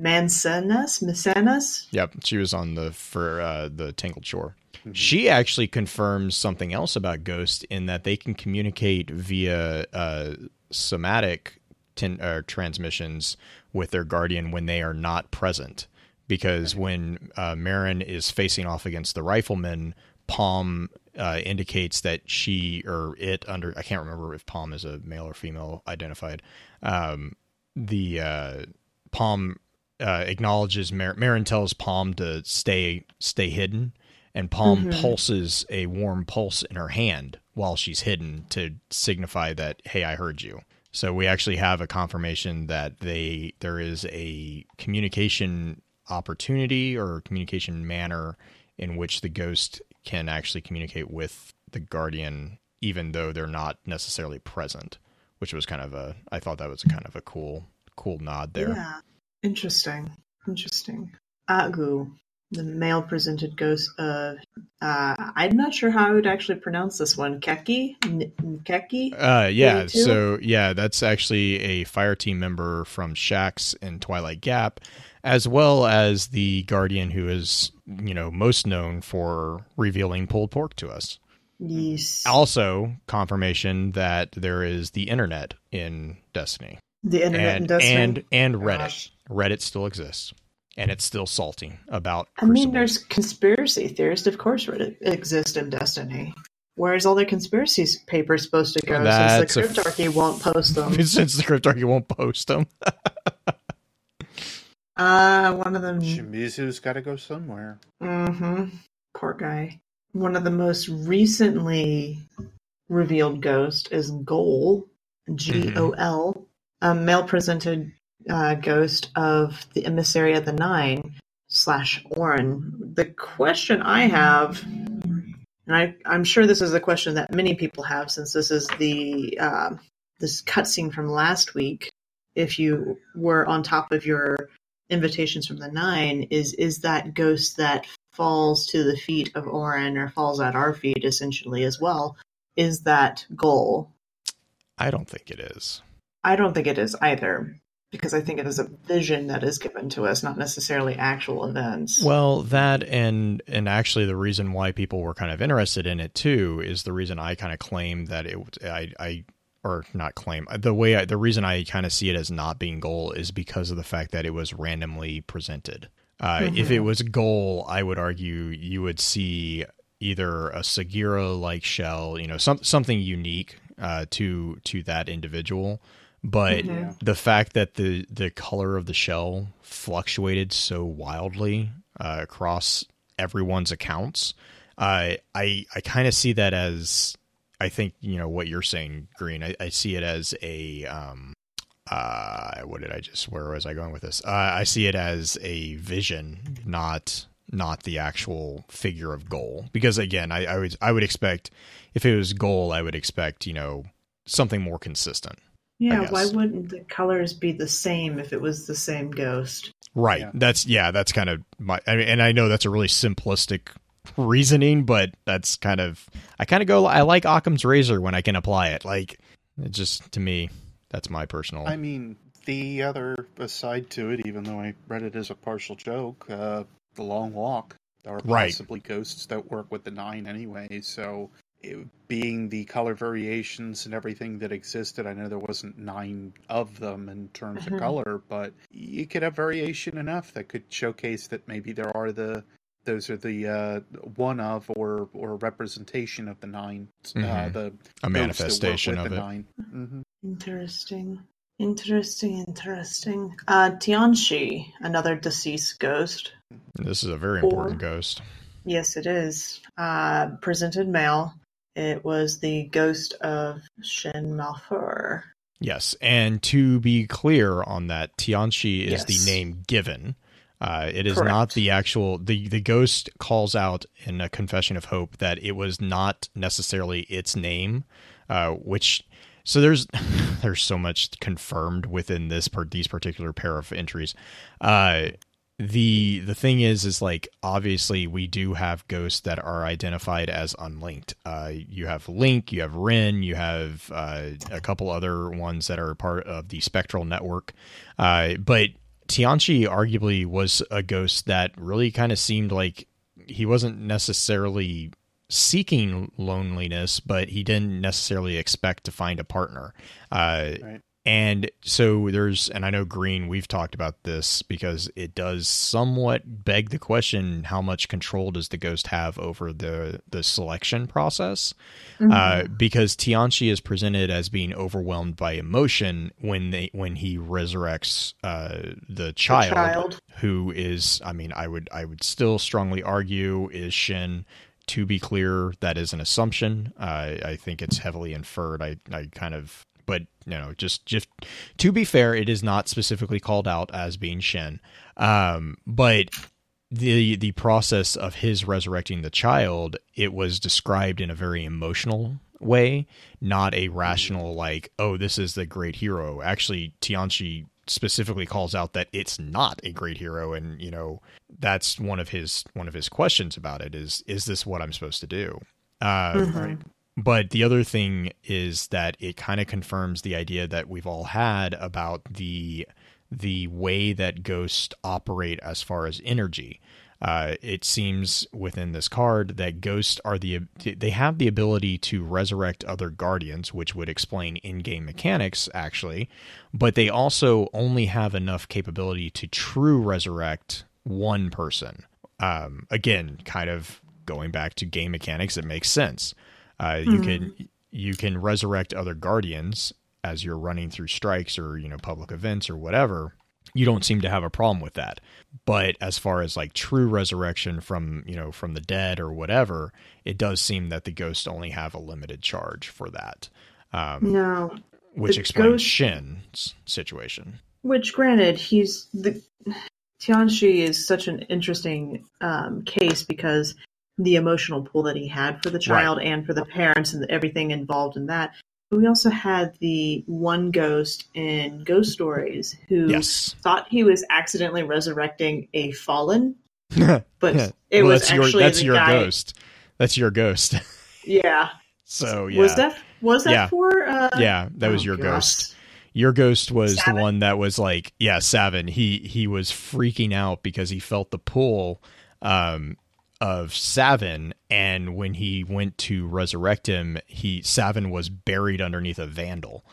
Mansanas? Mansanas? Yep, she was on the for uh, the Tangled Shore. Mhm. She actually confirms something else about Ghost in that they can communicate via uh, somatic tin- uh, transmissions with their guardian when they are not present. Because when uh, Marin is facing off against the rifleman, Pom uh, indicates that she or it under I can't remember if Pom is a male or female identified. Um, the uh, Pom uh, acknowledges Mar- Marin tells Pom to stay stay hidden, and Pom Mhm. pulses a warm pulse in her hand while she's hidden to signify that hey, I heard you. So we actually have a confirmation that they there is a communication opportunity or communication manner in which the ghost can actually communicate with the guardian even though they're not necessarily present which was kind of a i thought that was kind of a cool cool nod there Yeah. Interesting. Interesting. Agu, the male presented ghost of. Uh, I'm not sure how I would actually pronounce this one. Keki? Keki? uh yeah so yeah that's actually a fire team member from Shaxx in twilight gap as well as the guardian who is you know most known for revealing pulled pork to us Yes. also confirmation that there is the internet in destiny the internet and and Destiny. and and reddit Gosh. reddit still exists and it's still salty about I mean, there's conspiracy theorists, of course, Reddit exist in Destiny. Where's all the conspiracy papers supposed to go That's since the f- Cryptarchy won't post them? since the cryptarchy won't post them Uh, one of them. Shimizu's got to go somewhere. Mm-hmm. Poor guy. One of the most recently revealed ghost is Gol, G O L, a male presented ghost of the emissary of the Nine slash Orin. The question I have, and I, I'm sure this is a question that many people have, since this is the uh, this cutscene from last week. If you were on top of your invitations from the nine is is that ghost that falls to the feet of Orin or falls at our feet essentially as well is that Gol i don't think it is i don't think it is either because i think it is a vision that is given to us not necessarily actual events well that and and actually the reason why people were kind of interested in it too is the reason i kind of claim that it i i or not claim the way I, the reason I kind of see it as not being Gol is because of the fact that it was randomly presented. Uh, If it was Gol, I would argue you would see either a Sagira like shell, you know, some something unique uh, to to that individual. But Mhm. the fact that the the color of the shell fluctuated so wildly uh, across everyone's accounts, uh, I I kind of see that as I think you know what you're saying, Green. I, I see it as a um, uh, what did I just? Where was I going with this? Uh, I see it as a vision, not not the actual figure of Gol. Because again, I, I would I would expect if it was Gol, I would expect you know something more consistent. Yeah why wouldn't the colors be the same if it was the same ghost Right. Yeah. That's yeah. That's kind of my. I mean, and I know that's a really simplistic reasoning, but that's kind of I kind of go. I like Occam's razor when I can apply it. Like it just to me, that's my personal. I mean, the other aside to it, even though I read it as a partial joke, uh, the long walk. There are Right. possibly ghosts that work with the nine anyway. So, it, being the color variations and everything that existed, I know there wasn't nine of them in terms of color, but you could have variation enough that could showcase that maybe there are the those are the uh, one of or or representation of the 9 uh, Mhm. the a ghosts that work manifestation of the it. Nine. hmm interesting interesting interesting uh Tianchi another deceased ghost This is a very Or- important ghost. Yes, it is. Uh, presented male. It was the ghost of Shin Malphur. Yes, and to be clear on that, Tianchi is Yes. the name given. Uh, it is Correct. not the actual. the The ghost calls out in a confession of hope that it was not necessarily its name, uh, which. So there's there's so much confirmed within this part these particular pair of entries. Uh, the the thing is is like obviously we do have ghosts that are identified as unlinked uh you have link you have rin you have uh, a couple other ones that are part of the spectral network uh but tianchi arguably was a ghost that really kind of seemed like he wasn't necessarily seeking loneliness, but he didn't necessarily expect to find a partner. Uh, Right. And so there's, and I know Green, we've talked about this because it does somewhat beg the question: How much control does the ghost have over the the selection process? Mm-hmm. Uh, because Tianchi is presented as being overwhelmed by emotion when they when he resurrects uh, the child, child. who is, I mean, I would I would still strongly argue is Shin. To be clear, that is an assumption. Uh, I think it's heavily inferred. I I kind of but you know just just to be fair it is not specifically called out as being shin um but the the process of his resurrecting the child it was described in a very emotional way not a rational like oh this is the great hero. Actually tianchi specifically calls out that it's not a great hero and you know that's one of his one of his questions about it is is this what i'm supposed to do? Uh, Mhm. But the other thing is that it kind of confirms the idea that we've all had about the the way that ghosts operate as far as energy. Uh, it seems within this card that ghosts are the they have the ability to resurrect other guardians, which would explain in-game mechanics actually, but they also only have enough capability to true resurrect one person. Um, again, kind of going back to game mechanics, it makes sense. Uh, you can you can resurrect other guardians as you're running through strikes or you know public events or whatever. You don't seem to have a problem with that. But as far as like true resurrection from you know from the dead or whatever, it does seem that the ghosts only have a limited charge for that, um, No. which The explains ghost- Shin's situation. Which, granted, he's the Tianchi is such an interesting um, case because the emotional pull that he had for the child and for the parents and everything involved in that. But we also had the one ghost in Ghost Stories who Yes, thought he was accidentally resurrecting a fallen, but Yeah. it Well, was that's your actually that's the your guy. ghost. That's your ghost. Yeah. so yeah, Was that was that Yeah. for? Uh, yeah, that was oh, your ghost. Your ghost was Savin? the one that was like, yeah, Savin. He he was freaking out because he felt the pull um, of Savin, and when he went to resurrect him, he Savin was buried underneath a vandal,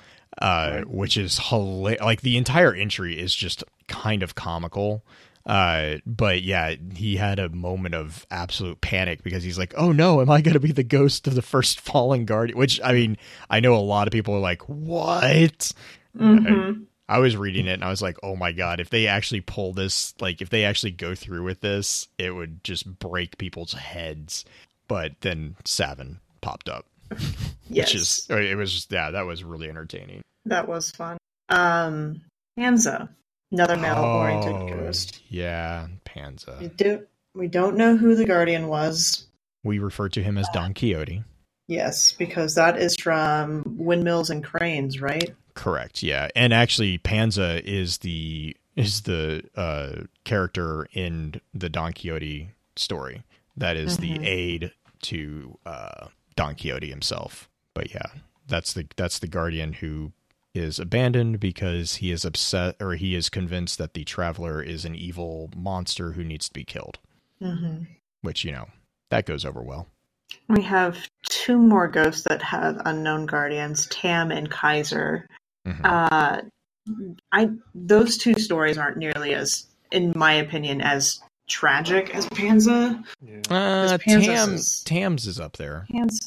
uh, which is hilarious. Like the entire entry is just kind of comical. Uh, but yeah, he had a moment of absolute panic because he's like, "Oh no, am I going to be the ghost of the first fallen guardian?" Which I mean, I know a lot of people are like, "What?" Mhm. I was reading it and I was like, "Oh my god, if they actually pull this, like if they actually go through with this, it would just break people's heads." But then Savin popped up, Yes. which is it was just yeah, that was really entertaining. That was fun. Um, Panza, another male-oriented Oh, ghost. Yeah, Panza. We Panza. do we don't know who the guardian was. We refer to him as Don Quixote. Yes, because that is from Windmills and Cranes, right? Correct. Yeah, and actually, Panza is the is the uh, character in the Don Quixote story. That is Mhm. the aid to uh, Don Quixote himself. But yeah, that's the that's the guardian who is abandoned because he is upset or he is convinced that the traveler is an evil monster who needs to be killed. Mm-hmm. Which you know that goes over well. We have two more ghosts that have unknown guardians, Tam and Kaiser. Mhm. Uh, I those two stories aren't nearly as, in my opinion, as tragic as Panza. Yeah. Uh, Tam is- Tams is up there. Panza,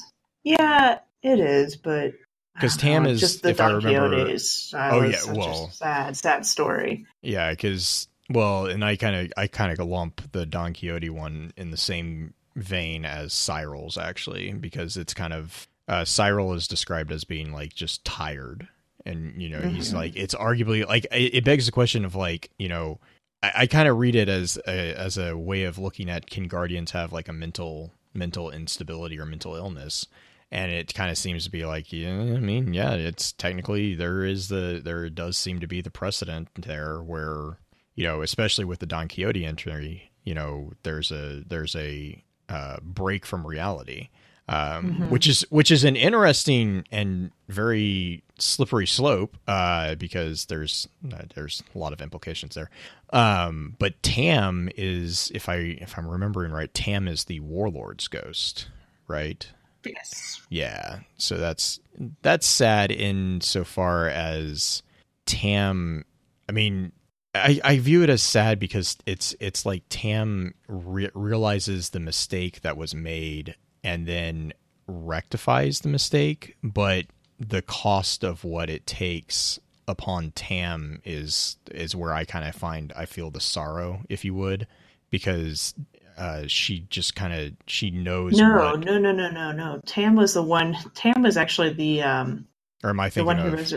yeah, it is, but because don't Tam know, is, just the if I Don remember- Quixotes. Uh, Oh, yeah, such a well- sad, sad story. Yeah, because well, and I kind of I kind of lump the Don Quixote one in the same vein as Cyril's actually, because it's kind of uh, Cyril is described as being like just tired, and you know he's Mhm. like it's arguably like it, it begs the question of like you know I, I kind of read it as a, as a way of looking at can guardians have like a mental mental instability or mental illness and it kind of seems to be like yeah i mean yeah it's technically there is the there does seem to be the precedent there where you know especially with the don quixote entry you know there's a there's a uh, break from reality um, Mhm. which is which is an interesting and very slippery slope uh, because there's uh, there's a lot of implications there. Um, but Tam is, if I if I'm remembering right, Tam is the warlord's ghost, right? Yes. Yeah. So that's that's sad insofar as Tam. I mean, I, I view it as sad because it's it's like Tam re- realizes the mistake that was made and then rectifies the mistake, but the cost of what it takes upon Tam is is where I kind of find I feel the sorrow, if you would, because uh, she just kind of she knows No, what, no, no, no, no, no. Tam was the one. Tam was actually the um or am I the thinking one who was.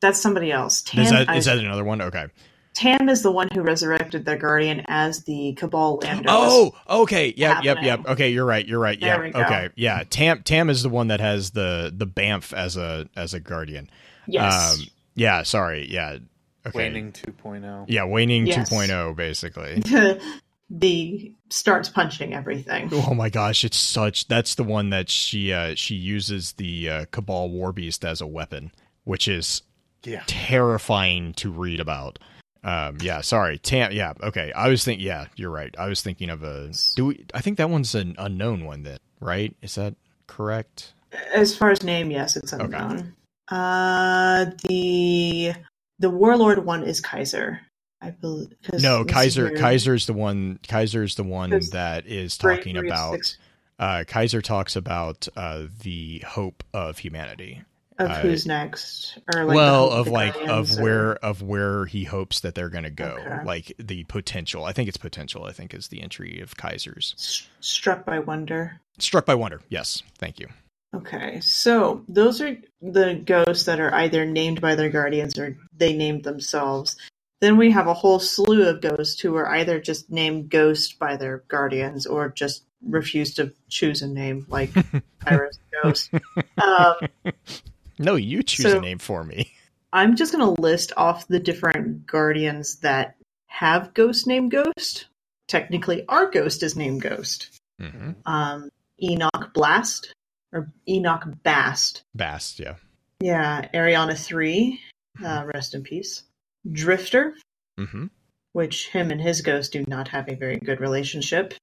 That's somebody else. Tam Is that I- is that another one? Okay. Tam is the one who resurrected the Guardian as the Cabal Lander. Oh, okay. Yep, yep, yep. Okay, you're right. You're right. There Yeah. we go. Okay. Yeah. Tam Tam is the one that has the the Bamf as a as a guardian. yes. Um, yeah. Sorry. Yeah. Okay. Waning oh. 2.0. Yeah. Waning Yes. 2.0 basically. the starts punching everything. Oh my gosh, it's such. That's the one that she uh she uses the uh, Cabal War Beast as a weapon, which is Yeah. terrifying to read about. Um, yeah, sorry, Tam. Yeah, okay. I was thinking. Yeah, you're right. I was thinking of a. Do we? I think that one's an unknown one. Then, right? Is that correct? As far as name, yes, it's unknown. Okay. Uh, the the warlord one is Kaiser, I believe. No, is Kaiser. weird. Kaiser's the one. Kaiser's the one that is talking about. Uh, Kaiser talks about uh, the hope of humanity. Of uh, who's next, or like well, of like of or- where of where he hopes that they're going to go. Okay. Like the potential. I think it's potential. I think is the entry of Kaiser's. S- struck by wonder. Struck by wonder. Yes, thank you. Okay, so those are the ghosts that are either named by their guardians or they named themselves. Then we have a whole slew of ghosts who are either just named ghost by their guardians or just refuse to choose a name, like Iris Ghost. Um, No, you choose So- a name for me. I'm just going to list off the different guardians that have ghost named Ghost. Technically, our ghost is named Ghost. hmm Um, Enoch Blast or Enoch Bast. Bast. Yeah. Yeah, Ariana 3, uh, rest in peace. Drifter, hmm which him and his ghost do not have a very good relationship.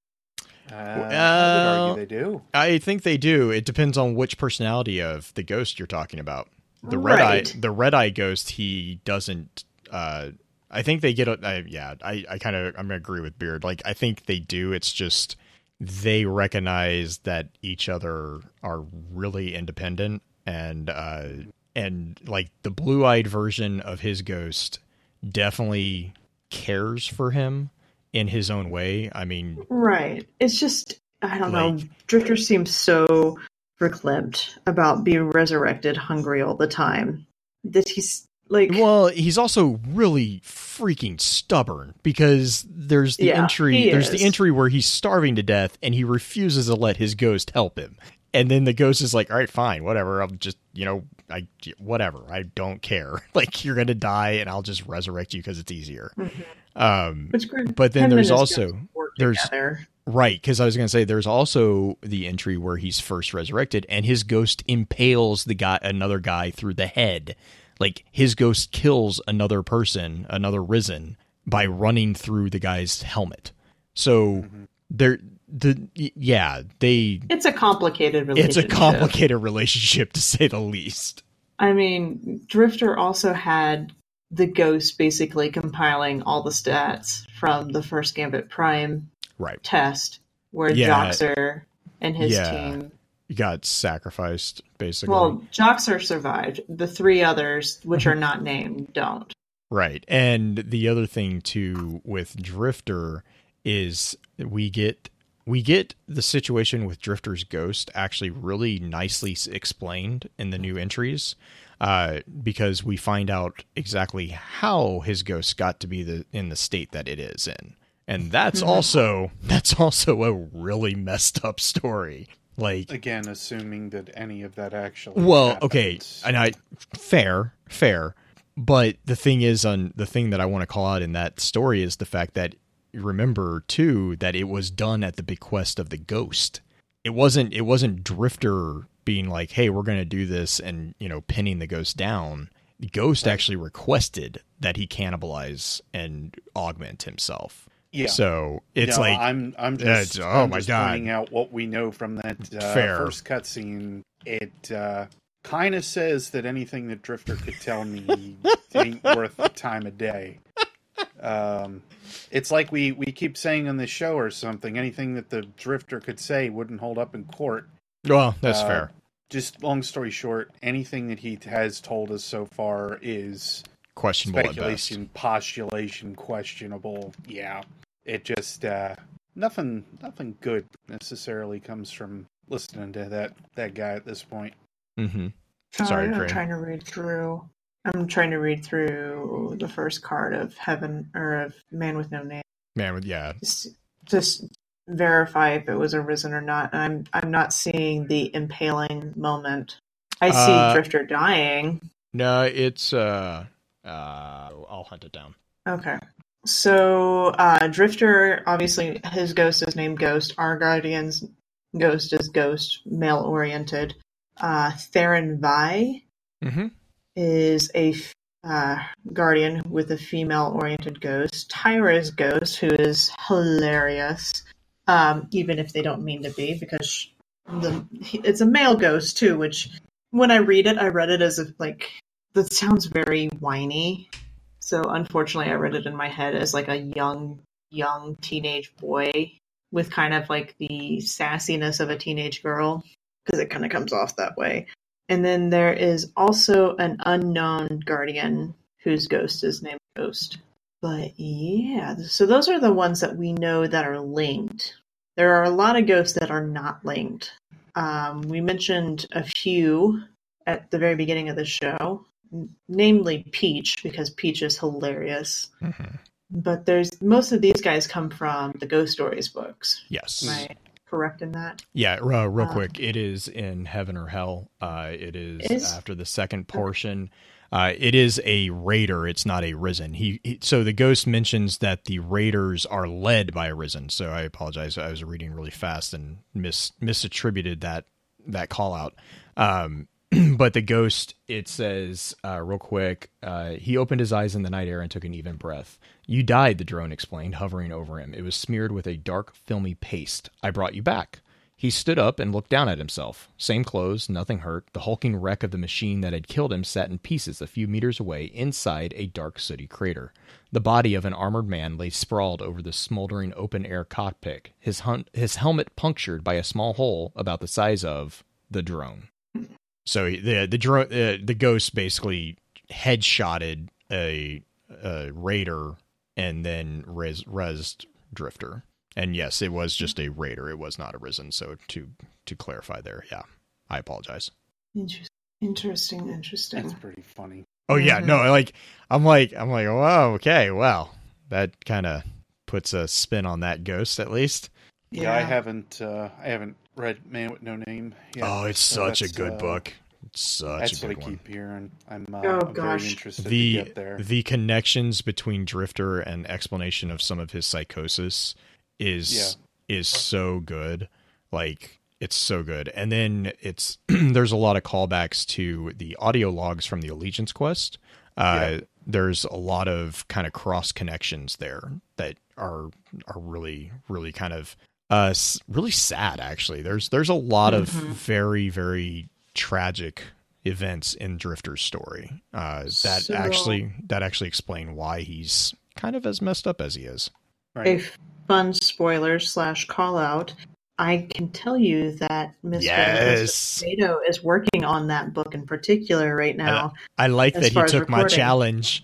Uh, I Uh, they do. I think they do. It depends on which personality of the ghost you're talking about. The red Right. eye, the red eye ghost, he doesn't. Uh, I think they get. a- I yeah, I, I kind of I'm gonna agree with Beard. Like I think they do. It's just they recognize that each other are really independent and uh and like the blue eyed version of his ghost definitely cares for him in his own way. I mean, Right. It's just, I don't know. Drifter seems so verklempt about being resurrected hungry all the time that he's like, Well, he's also really freaking stubborn because there's the Yeah, entry there's is. the entry where he's starving to death and he refuses to let his ghost help him. And then the ghost is like, "All right, fine, whatever. I'll just, you know, I whatever. I don't care. Like you're going to die and I'll just resurrect you because it's easier." Mhm. Um Which great. but then him and there's also there's- together. Right, because I was going to say there's also the entry where he's first resurrected, and his ghost impales the guy, another guy, through the head. Like his ghost kills another person, another risen, by running through the guy's helmet. So Mhm. they're the yeah they. It's a complicated relationship. It's a complicated relationship to say the least. I mean, Drifter also had the ghost basically compiling all the stats from the first Gambit Prime Right, test, where Yeah. Joxer and his Yeah. team. got sacrificed basically. Well, Joxer survived. The three others, which Mm-hmm. are not named, don't. Right. And the other thing too with Drifter is we get we get the situation with Drifter's ghost actually really nicely explained in the new entries. Uh, because we find out exactly how his ghost got to be the in the state that it is in. And that's Mhm. also that's also a really messed up story. Like Again, assuming that any of that actually. well, okay, and I fair, fair. But the thing is, on the thing that I want to call out in that story is the fact that remember too that it was done at the bequest of the ghost. it wasn't it wasn't Drifter being like, "Hey, we're going to do this," and you know, pinning the ghost down. The ghost Right. actually requested that he cannibalize and augment himself. Yeah. So it's No, like I'm I'm just it's- oh I'm my just God. pointing out what we know from that uh, first cutscene. It uh, kind of says that anything that Drifter could tell me ain't worth the time of day. Um, it's like we we keep saying on the show or something. Anything that the Drifter could say wouldn't hold up in court. well, that's Uh, fair. Just long story short, anything that he has told us so far is Questionable at best. speculation, postulation, questionable. Yeah, it just uh, nothing, nothing good necessarily comes from listening to that that guy at this point. Mm-hmm. Sorry, I'm trying to read through. I'm trying to read through the first card of Heaven or of Man with No Name. Man, with yeah, Just, just verify if it was arisen or not. And I'm I'm not seeing the impaling moment. I see Uh, Drifter dying. no, it's uh, uh, I'll hunt it down. Okay. So uh, Drifter, obviously, his ghost is named Ghost. Our guardian's ghost is Ghost, male oriented. Uh, Theron Vi Mm-hmm. Is a uh, guardian with a female oriented ghost. Tyra's ghost, who is hilarious, um, even if they don't mean to be, because the it's a male ghost too. Which, when I read it, I read it as if like that sounds very whiny. So unfortunately, I read it in my head as like a young, young teenage boy with kind of like the sassiness of a teenage girl, because it kind of comes off that way. And then there is also an unknown guardian whose ghost is named Ghost. But yeah, so those are the ones that we know that are linked. There are a lot of ghosts that are not linked. Um, we mentioned a few at the very beginning of the show, n- namely Peach, because Peach is hilarious. Mm-hmm. But there's most of these guys come from the Ghost Stories books. Yes. Am I correct in that? Yeah, uh, real Uh, quick, it is in Heaven or Hell. Uh, it is, Is- after the second portion. Uh, it is a raider. It's not a risen. He, he so the ghost mentions that the raiders are led by a risen. So I apologize. I was reading really fast and mis misattributed that that call out. Um, but the ghost, it says uh, real quick. Uh, he opened his eyes in the night air and took an even breath. You died, the drone explained, hovering over him. It was smeared with a dark, filmy paste. I brought you back. He stood up and looked down at himself. Same clothes, nothing hurt. The hulking wreck of the machine that had killed him sat in pieces a few meters away inside a dark, sooty crater. The body of an armored man lay sprawled over the smoldering open air cockpit, his, hun- his helmet punctured by a small hole about the size of the drone. So the the drone uh, the ghost basically headshotted a, a raider and then res resed drifter. And yes, it was just a raider. It was not a risen. So to to clarify there, yeah, I apologize. Interest- Interesting, interesting. That's pretty funny. Oh yeah, Mhm. no, like I'm like I'm like, oh okay, well that kind of puts a spin on that ghost at least. Yeah, I haven't uh, I haven't read Man with No Name. Yet, oh, it's so such a good uh, book. It's such That's a what I one. keep hearing. I'm, uh, Oh, I'm gosh. very interested the to get there. the connections between Drifter and explanation of some of his psychosis is is so good. Like it's so good. And then it's there's a lot of callbacks to the audio logs from the Allegiance quest. Uh Yeah. there's a lot of kind of cross connections there that are are really really kind of uh really sad actually. There's there's a lot of Mhm. very very tragic events in Drifter's story uh, that So- actually that actually explain why he's kind of as messed up as he is. right. a fun spoiler slash call out. I can tell you that Mr. Yes. Beto is working on that book in particular right now. I like that he as took my challenge.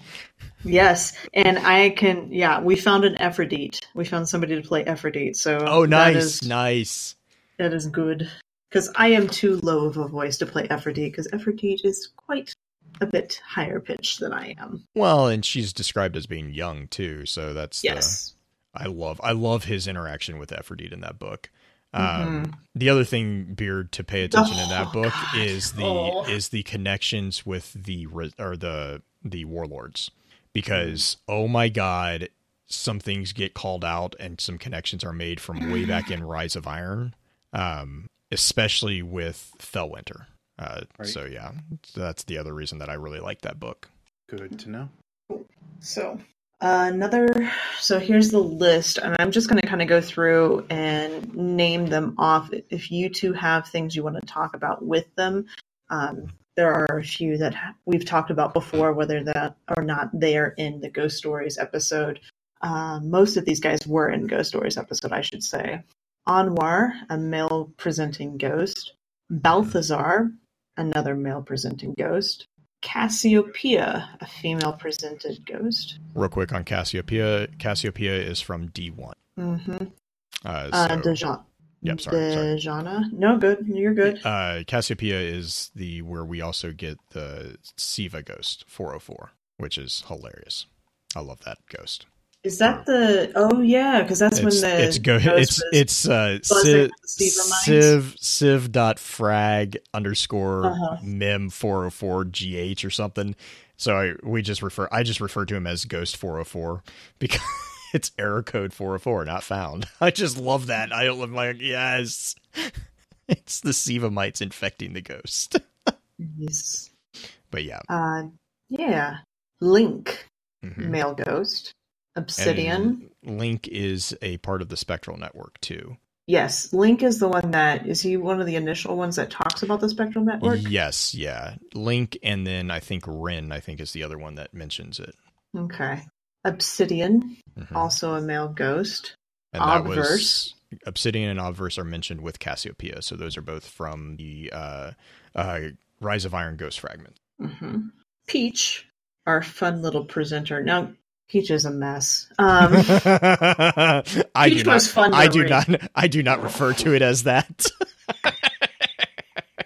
Yes, and I can. Yeah, we found an Aphrodite. We found somebody to play Aphrodite. So Oh, nice, is- nice. That is good because I am too low of a voice to play Aphrodite because Aphrodite is quite a bit higher pitched than I am. Well, and she's described as being young too, so that's the- Yes. I love I love his interaction with Aphrodite in that book. Um, Mhm. The other thing, Beard, to pay attention in that Oh, book God. is the Oh. is the connections with the or the the warlords, because oh my god, some things get called out and some connections are made from way back in Rise of Iron um, especially with Felwinter. Uh, Right. So yeah, that's the other reason that I really like that book. Good to know. So uh, another. So here's the list, and I'm just going to kind of go through and name them off. If you two have things you want to talk about with them, um, there are a few that we've talked about before, whether that or not they are in the Ghost Stories episode. Uh, most of these guys were in Ghost Stories episode, I should say. Anwar, a male presenting ghost. Balthazar, another male presenting ghost. Cassiopeia, a female presented ghost. Real quick on Cassiopeia. Cassiopeia is from D1. Mm-hmm. Uh, Uh, so, Dejan- Yep, sorry, sorry. No, good. You're good. uh, Cassiopeia is the where we also get the Siva ghost 404, which is hilarious. I love that ghost. Is that the? Oh yeah, because that's it's when the it's go it's it's uh civ, with the Siva mites? civ civ dot frag underscore Uh-huh. mem 404 gh or something so I, we just refer i just refer to him as ghost 404 because it's error code 404 not found i just love that i am like yes it's the siva mites infecting the ghost Yes. but yeah Uh, yeah. Link, mhm. male ghost. Obsidian. And link is a part of the spectral network too Yes, Link is the one that is he one of the initial ones that talks about the spectral network. Yes, yeah. Link and then I think Ren, I think is the other one that mentions it. Okay. Obsidian, Mhm. also a male ghost. and that Obverse. was Obsidian and Obverse are mentioned with Cassiopeia, so those are both from the uh, uh, Rise of Iron Ghost fragment. hmm Peach, our fun little presenter. Now, Peach is a mess. Um, I Peach do not. was fun to I do read. not. I do not refer to it as that.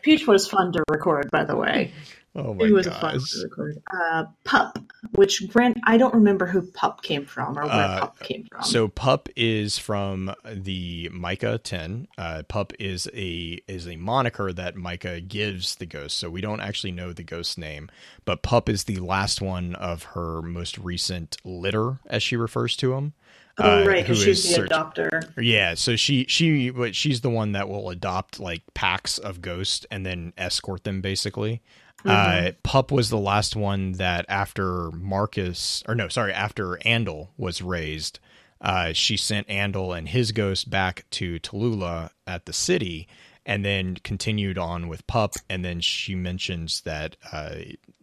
Peach was fun to record, by the way. Oh my it was fun gosh. to record. Uh, Pup, which Grant, I don't remember who Pup came from or where Uh, Pup came from. So Pup is from the Micah 10. Uh, Pup is a is a moniker that Micah gives the ghost. So we don't actually know the ghost's name, but Pup is the last one of her most recent litter, as she refers to him. oh, uh, right, because who she's the search- adopter. Yeah, so she she but she's the one that will adopt like packs of ghosts and then escort them basically. Mm-hmm. Uh, Pup was the last one that after Marcus or no, sorry, after Andal was raised, uh, she sent Andal and his ghost back to Tallulah at the city, and then continued on with Pup. And then she mentions that uh,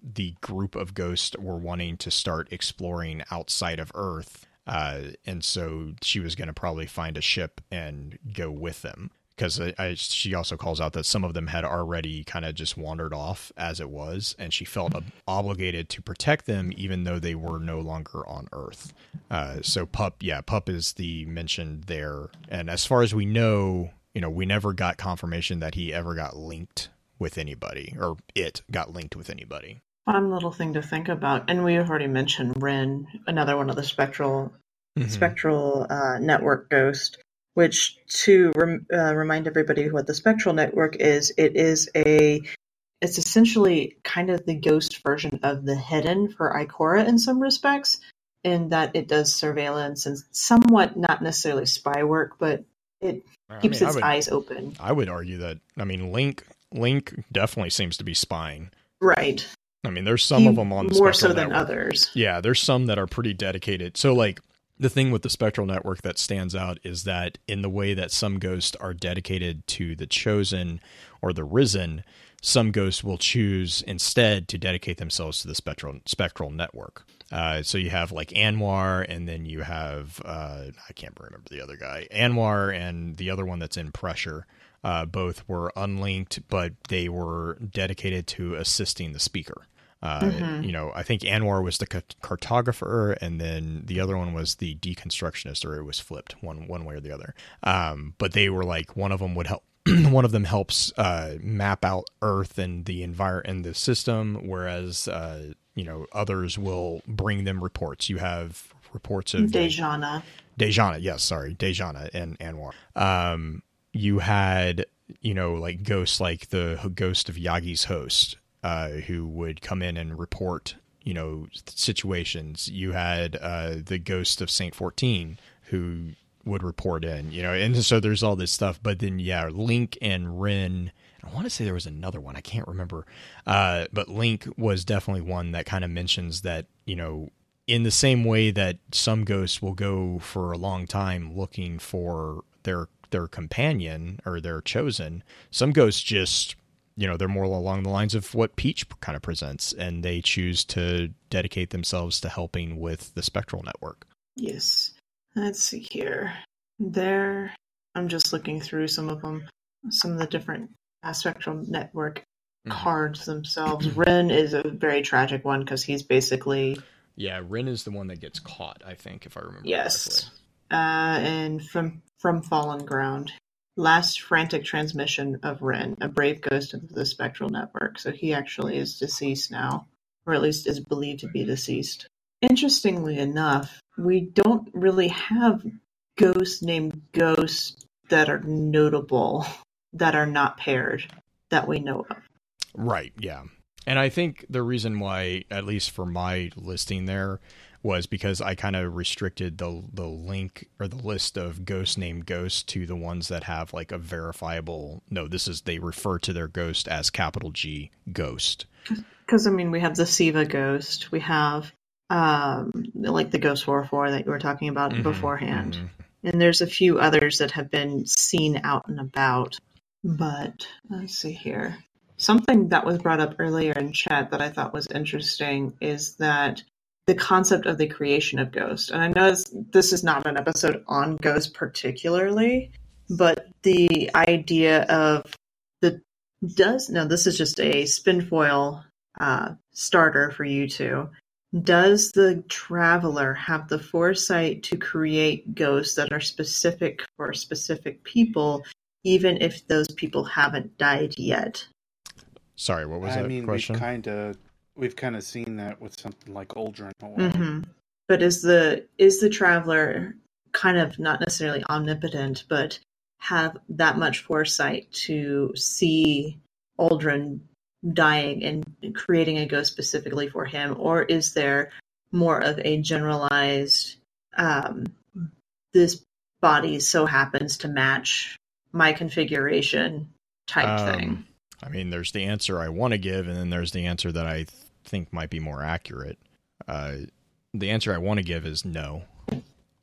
the group of ghosts were wanting to start exploring outside of Earth. Uh, and so she was going to probably find a ship and go with them because she also calls out that some of them had already kind of just wandered off as it was, and she felt ob- obligated to protect them even though they were no longer on Earth. Uh, so Pup, yeah, Pup is the mentioned there, and as far as we know, you know, we never got confirmation that he ever got linked with anybody or it got linked with anybody. Fun little thing to think about. And we've already mentioned Ren, another one of the spectral Mm-hmm. spectral uh, network ghost. Which to rem- uh, remind everybody what the spectral network is, it is a it's essentially kind of the ghost version of the hidden for Ikora in some respects, in that it does surveillance and somewhat not necessarily spy work, but it I keeps mean, its would- eyes open. I would argue that I mean Link Link definitely seems to be spying. Right. I mean, there's some He- of them on the more so than others. Yeah, there's some that are pretty dedicated. So like the thing with the Spectral Network that stands out is that in the way that some ghosts are dedicated to the chosen or the risen, some ghosts will choose instead to dedicate themselves to the spectral spectral network. Uh, so you have like Anwar, and then you have uh, I can't remember the other guy, Anwar, and the other one that's in pressure. Uh, both were unlinked, but they were dedicated to assisting the speaker. Uh, Mm-hmm. You know, I think Anwar was the cartographer, and then the other one was the deconstructionist, or it was flipped one one way or the other. Um, but they were like one of them would help. one of them helps uh, map out Earth and the envir and the system, whereas uh, you know others will bring them reports. You have reports of Dejana. Dejana, yes, sorry, Dejana and Anwar. Um, you had, you know, like ghosts like the ghost of Yagi's host, uh, who would come in and report, you know, situations. You had uh, the ghost of Saint Fourteen, who would report in, you know, and so there's all this stuff. But then, yeah, Link and Ren. I want to say there was another one. I can't remember. Uh, but Link was definitely one that kind of mentions that, you know, in the same way that some ghosts will go for a long time looking for their their companion or their chosen, some ghosts just you know they're more along the lines of what Peach kind of presents, and they choose to dedicate themselves to helping with the spectral network. Yes. Let's see here. There, I'm just looking through some of them, some of the different spectral network Mhm. cards themselves. Ren is a very tragic one because he's basically Yeah, Ren is the one that gets caught. I think, if I remember. yes, uh, and from from Fallen Ground. Last frantic transmission of Ren, a brave ghost of the spectral network. So he actually is deceased now, or at least is believed to be deceased. Interestingly enough, we don't really have ghosts named ghosts that are notable that are not paired that we know of. Right, yeah. And I think the reason why, at least for my listing there, was because I kind of restricted the the link or the list of ghosts named ghosts to the ones that have like a verifiable no, this is they refer to their ghost as capital G ghost. Because I mean, we have the Siva ghost, we have um, like the Ghost War Four that you were talking about Mhm, beforehand. mhm. and there's a few others that have been seen out and about. But let's see here. Something that was brought up earlier in chat that I thought was interesting is that the concept of the creation of Ghost. And I know this, this is not an episode on Ghost particularly, but the idea of the does no, this is just a spinfoil uh, starter for you two. Does the traveler have the foresight to create ghosts that are specific for specific people, even if those people haven't died yet? Sorry, what was I that mean, question? we've kind of we've kind of seen that with something like Uldren. hmm But is the is the traveler kind of not necessarily omnipotent, but have that much foresight to see Uldren dying and creating a ghost specifically for him, or is there more of a generalized um, this body so happens to match my configuration type Um, thing? I mean, there's the answer I want to give, and then there's the answer that I th- think might be more accurate. Uh, the answer I want to give is no.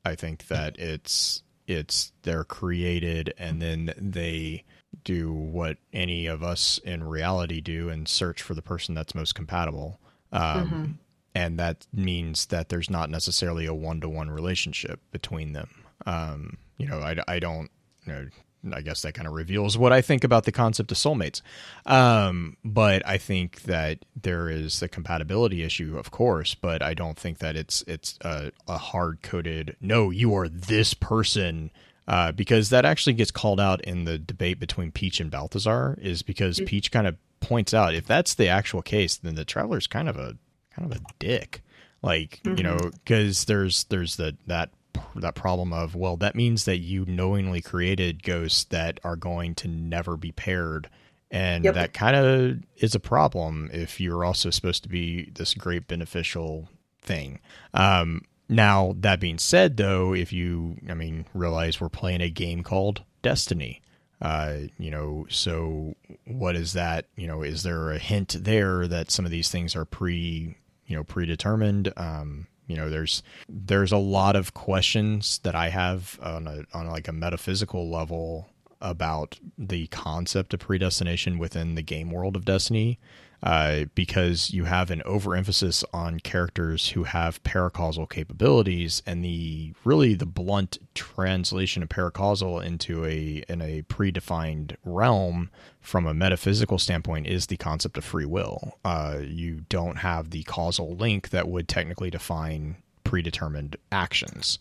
I think that it's it's they're created and then they do what any of us in reality do and search for the person that's most compatible. Um, Mhm. And that means that there's not necessarily a one to one relationship between them. Um, you know, I, I don't, you know, I guess that kind of reveals what I think about the concept of soulmates. Um, but I think that there is the compatibility issue, of course, but I don't think that it's it's a, a hard coded. No, you are this person. Uh, because that actually gets called out in the debate between Peach and Balthazar, is because Mm. Peach kind of points out if that's the actual case, then the traveler's kind of a kind of a dick. Like you Mhm. know, because there's there's the that that problem of well that means that you knowingly created ghosts that are going to never be paired. And Yep. that kind of is a problem if you're also supposed to be this great beneficial thing. Um now that being said though if you i mean realize we're playing a game called destiny uh you know so what is that? You know is there a hint there that some of these things are pre you know predetermined? Um you know there's there's a lot of questions that i have on a on like a metaphysical level about the concept of predestination within the game world of destiny uh, because you have an overemphasis on characters who have paracausal capabilities and the really the blunt translation of paracausal into a in a predefined realm from a metaphysical standpoint is the concept of free will. Uh, you don't have the causal link that would technically define predetermined actions.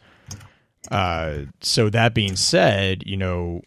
Uh, so that being said you know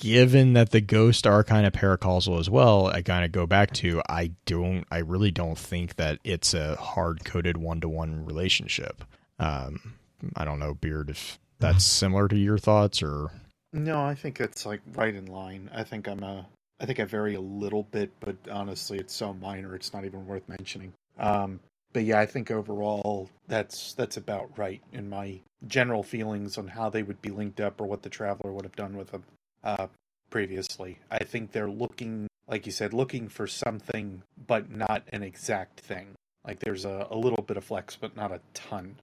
given that the ghosts are kind of paracausal as well, I kind of go back to I don't, I really don't think that it's a hard coded one to one relationship. Um, I don't know, Beard, if that's similar to your thoughts or. No, I think it's like right in line. I think I'm a. I think I vary a little bit, but honestly, it's so minor, it's not even worth mentioning. Um, but yeah, I think overall that's that's about right in my general feelings on how they would be linked up or what the traveler would have done with them uh, previously. I think they're looking, like you said, looking for something, but not an exact thing. Like there's a, a little bit of flex, but not a ton.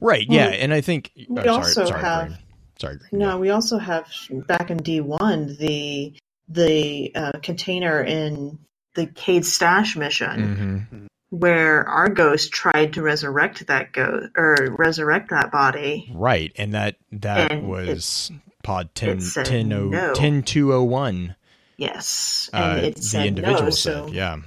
Right. Yeah, and I think we oh, sorry, also sorry, have- Green. Sorry, Green. No, we also have back in D one the the uh, container in the Cayde's Stash mission hmm where our ghost tried to resurrect that ghost or resurrect that body. Right, and that that And was pod 10, it said 10, no. 10201. Yes, Uh, and it the said individual no. said, So yeah.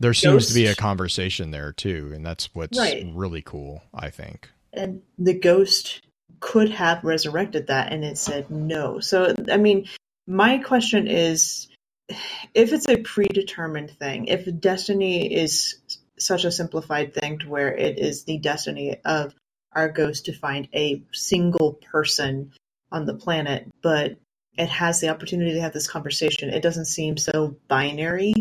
There seems to be a conversation there too, and that's what's Right. really cool, I think. and the ghost could have resurrected that, and it said no. So I mean, my question is, if it's a predetermined thing, if destiny is such a simplified thing to where it is the destiny of our ghost to find a single person on the planet, but it has the opportunity to have this conversation, it doesn't seem so binary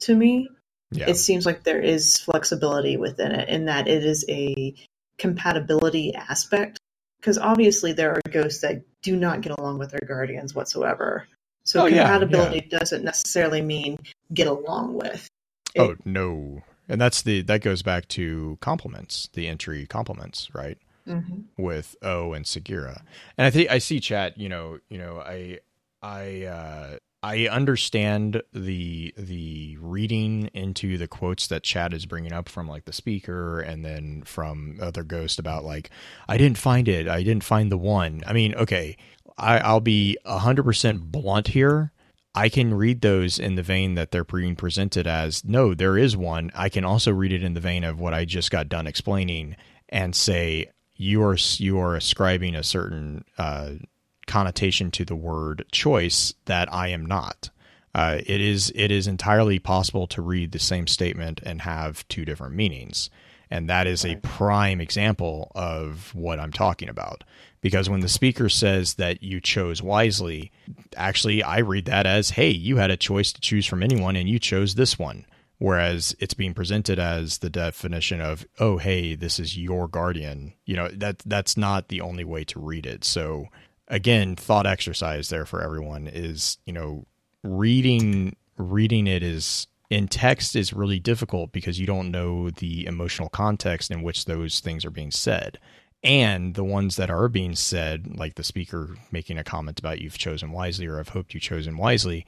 to me. Yeah. It seems like there is flexibility within it, in that it is a compatibility aspect. Because obviously, there are ghosts that do not get along with their guardians whatsoever. So Oh, yeah, compatibility doesn't necessarily mean get along with. Oh, it- oh no. And that's the that goes back to compliments, the entry compliments, right? Mhm. with O and Sagira. And I think I see chat, you know, you know, I I uh I understand the the reading into the quotes that chat is bringing up from like the speaker and then from other ghost about like I didn't find it. I didn't find the one. I mean, okay, I I'll be 100% blunt here. I can read those in the vein that they're being presented as no, there is one. I can also read it in the vein of what I just got done explaining and say you are you are ascribing a certain uh, connotation to the word choice that I am not. Uh, it is it is entirely possible to read the same statement and have two different meanings, and that is a prime example of what I'm talking about. Because when the speaker says that you chose wisely, actually I read that as, "Hey, you had a choice to choose from anyone, and you chose this one." Whereas it's being presented as the definition of oh hey this is your guardian. You know that that's not the only way to read it. So again thought exercise there for everyone is you know reading reading it is in text is really difficult because you don't know the emotional context in which those things are being said. And the ones that are being said like the speaker making a comment about you've chosen wisely or i've hoped you've chosen wisely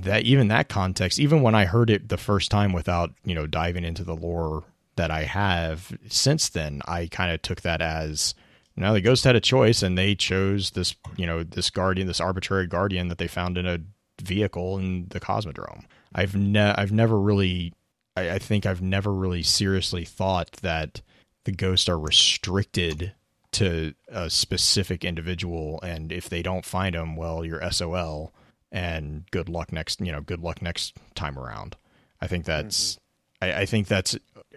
that even that context even when i heard it the first time without you know diving into the lore that i have since then i kind of took that as know the ghost had a choice and they chose this you know this guardian this arbitrary guardian that they found in a vehicle in the cosmodrome. I've ne- i've never really I, I think i've never really seriously thought that the ghosts are restricted to a specific individual and if they don't find them well you're sol and good luck next you know good luck next time around i think that's I, I think that's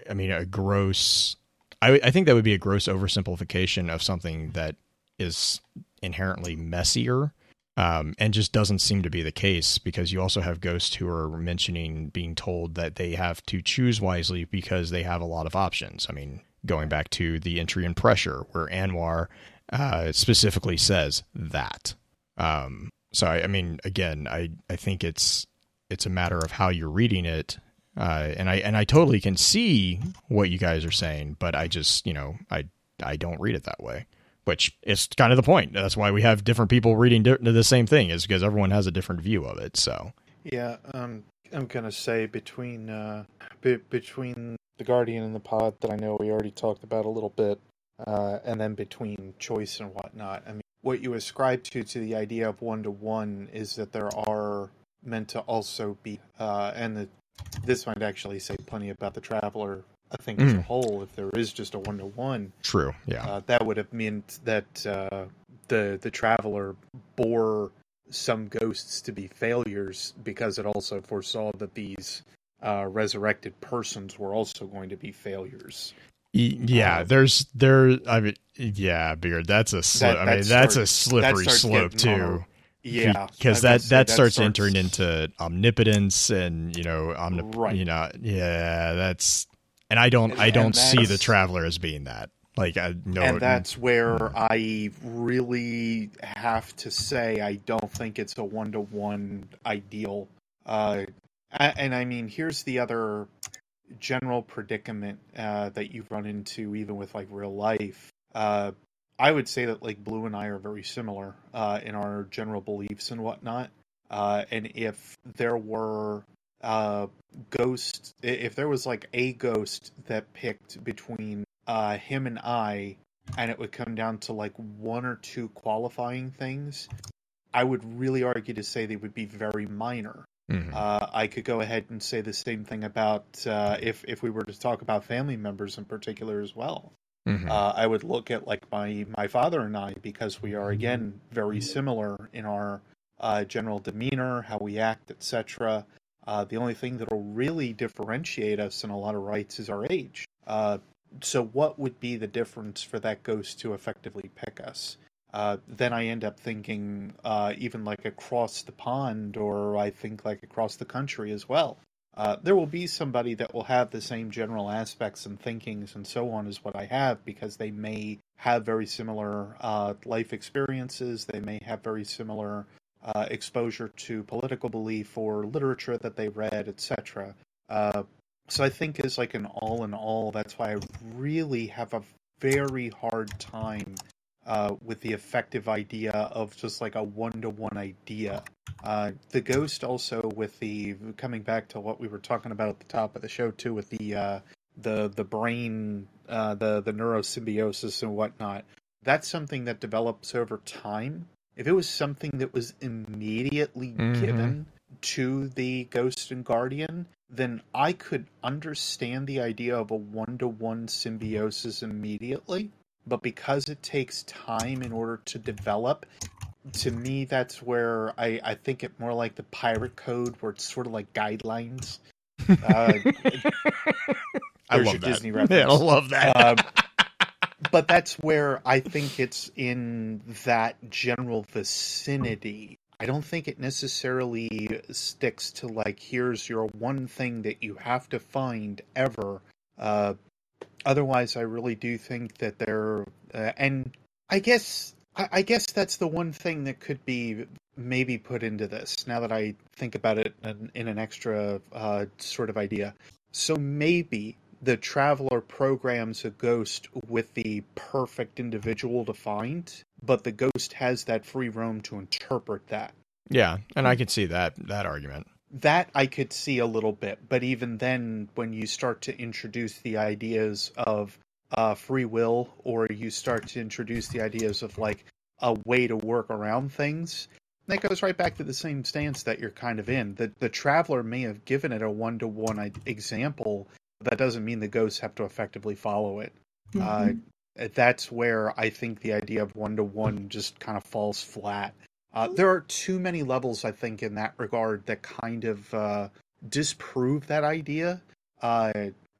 i mean a gross I, I think that would be a gross oversimplification of something that is inherently messier um, and just doesn't seem to be the case because you also have ghosts who are mentioning being told that they have to choose wisely because they have a lot of options. I mean, going back to the entry in pressure where Anwar uh, specifically says that. Um, so I, I mean, again, I I think it's it's a matter of how you're reading it, uh, and I and I totally can see what you guys are saying, but I just you know I I don't read it that way, which is kind of the point. That's why we have different people reading di- the same thing, is because everyone has a different view of it. So Yeah, um, I'm gonna say between uh, be- between the Guardian and the Pod that I know we already talked about a little bit, uh, and then between choice and whatnot. I mean, what you ascribe to to the idea of one to one is that there are meant to also be, uh, and the, this might actually say plenty about the Traveler. I think as a Mm. whole, if there is just a one to one, true, yeah, uh, that would have meant that uh, the the traveler bore some ghosts to be failures because it also foresaw that these uh, resurrected persons were also going to be failures. Yeah. Um, there's there. I mean, yeah, beard. That's a sli- That- I that mean, that's a slippery that slope too. Yeah, because I that that, gonna starts, entering into omnipotence and you know omnip- Right. you know yeah that's and I don't I don't see the traveler as being that. Like I no and that's where I really have to say I don't think it's a one to one ideal. Uh, and I mean, here's the other general predicament uh, that you've run into, even with like real life. Uh, I would say that like Blue and I are very similar uh, in our general beliefs and whatnot. Uh, and if there were uh, ghost, if there was like a ghost that picked between uh, him and I, and it would come down to like one or two qualifying things, I would really argue to say they would be very minor. Mhm. Uh, I could go ahead and say the same thing about uh, if if we were to talk about family members in particular as well. Mhm. Uh, I would look at like my my father and I because we are again very similar in our uh, general demeanor, how we act, etc. Uh, the only thing that will really differentiate us in a lot of rights is our age. Uh, so, what would be the difference for that ghost to effectively pick us? Uh, then I end up thinking uh, even like across the pond, or I think like across the country as well. Uh, there will be somebody that will have the same general aspects and thinkings and so on as what I have because they may have very similar uh, life experiences. They may have very similar uh, exposure to political belief or literature that they read, etc. So I think as like an all in all, that's why I really have a very hard time uh, with the effective idea of just like a one to one idea. Uh, the ghost also with the coming back to what we were talking about at the top of the show too with the uh, the the brain uh, the the neurosymbiosis and whatnot. That's something that develops over time. If it was something that was immediately Mhm. given to the ghost and guardian, then I could understand the idea of a one to one symbiosis immediately. But because it takes time in order to develop, to me, that's where I, I think it more like the pirate code, where it's sort of like guidelines. Uh, I love that. Disney Yeah, I love that. um, but that's where I think it's in that general vicinity. I don't think it necessarily sticks to like here's your one thing that you have to find ever. Uh, otherwise, I really do think that they're uh, and I guess I, I guess that's the one thing that could be maybe put into this. Now that I think about it in, in an extra uh, sort of idea, so maybe the traveler programs a ghost with the perfect individual to find, but the ghost has that free roam to interpret that. yeah, and I can see that that argument. That I could see a little bit, but even then, when you start to introduce the ideas of uh, free will, or you start to introduce the ideas of like a way to work around things, that goes right back to the same stance that you're kind of in. The the traveler may have given it a one to one example, but that doesn't mean the ghosts have to effectively follow it. Mhm. Uh, that's where I think the idea of one to one just kind of falls flat. Uh, there are too many levels, I think, in that regard that kind of uh, disprove that idea. Uh,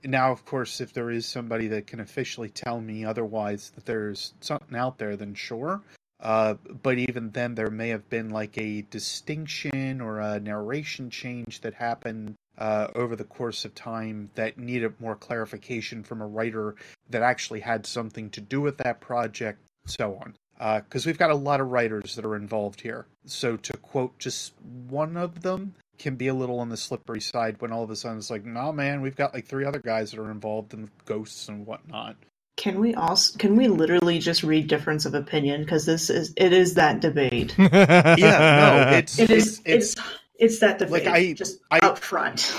now, of course, if there is somebody that can officially tell me otherwise that there's something out there, then sure. Uh, but even then, there may have been like a distinction or a narration change that happened uh, over the course of time that needed more clarification from a writer that actually had something to do with that project, so on. Uh, because we've got a lot of writers that are involved here. So to quote just one of them can be a little on the slippery side when all of a sudden it's like, nah, man, we've got like three other guys that are involved in ghosts and whatnot. Can we also can we literally just read difference of opinion because this is it is that debate. Yeah, no, it's It is it's, it's it's that debate Like, I- just I- up front.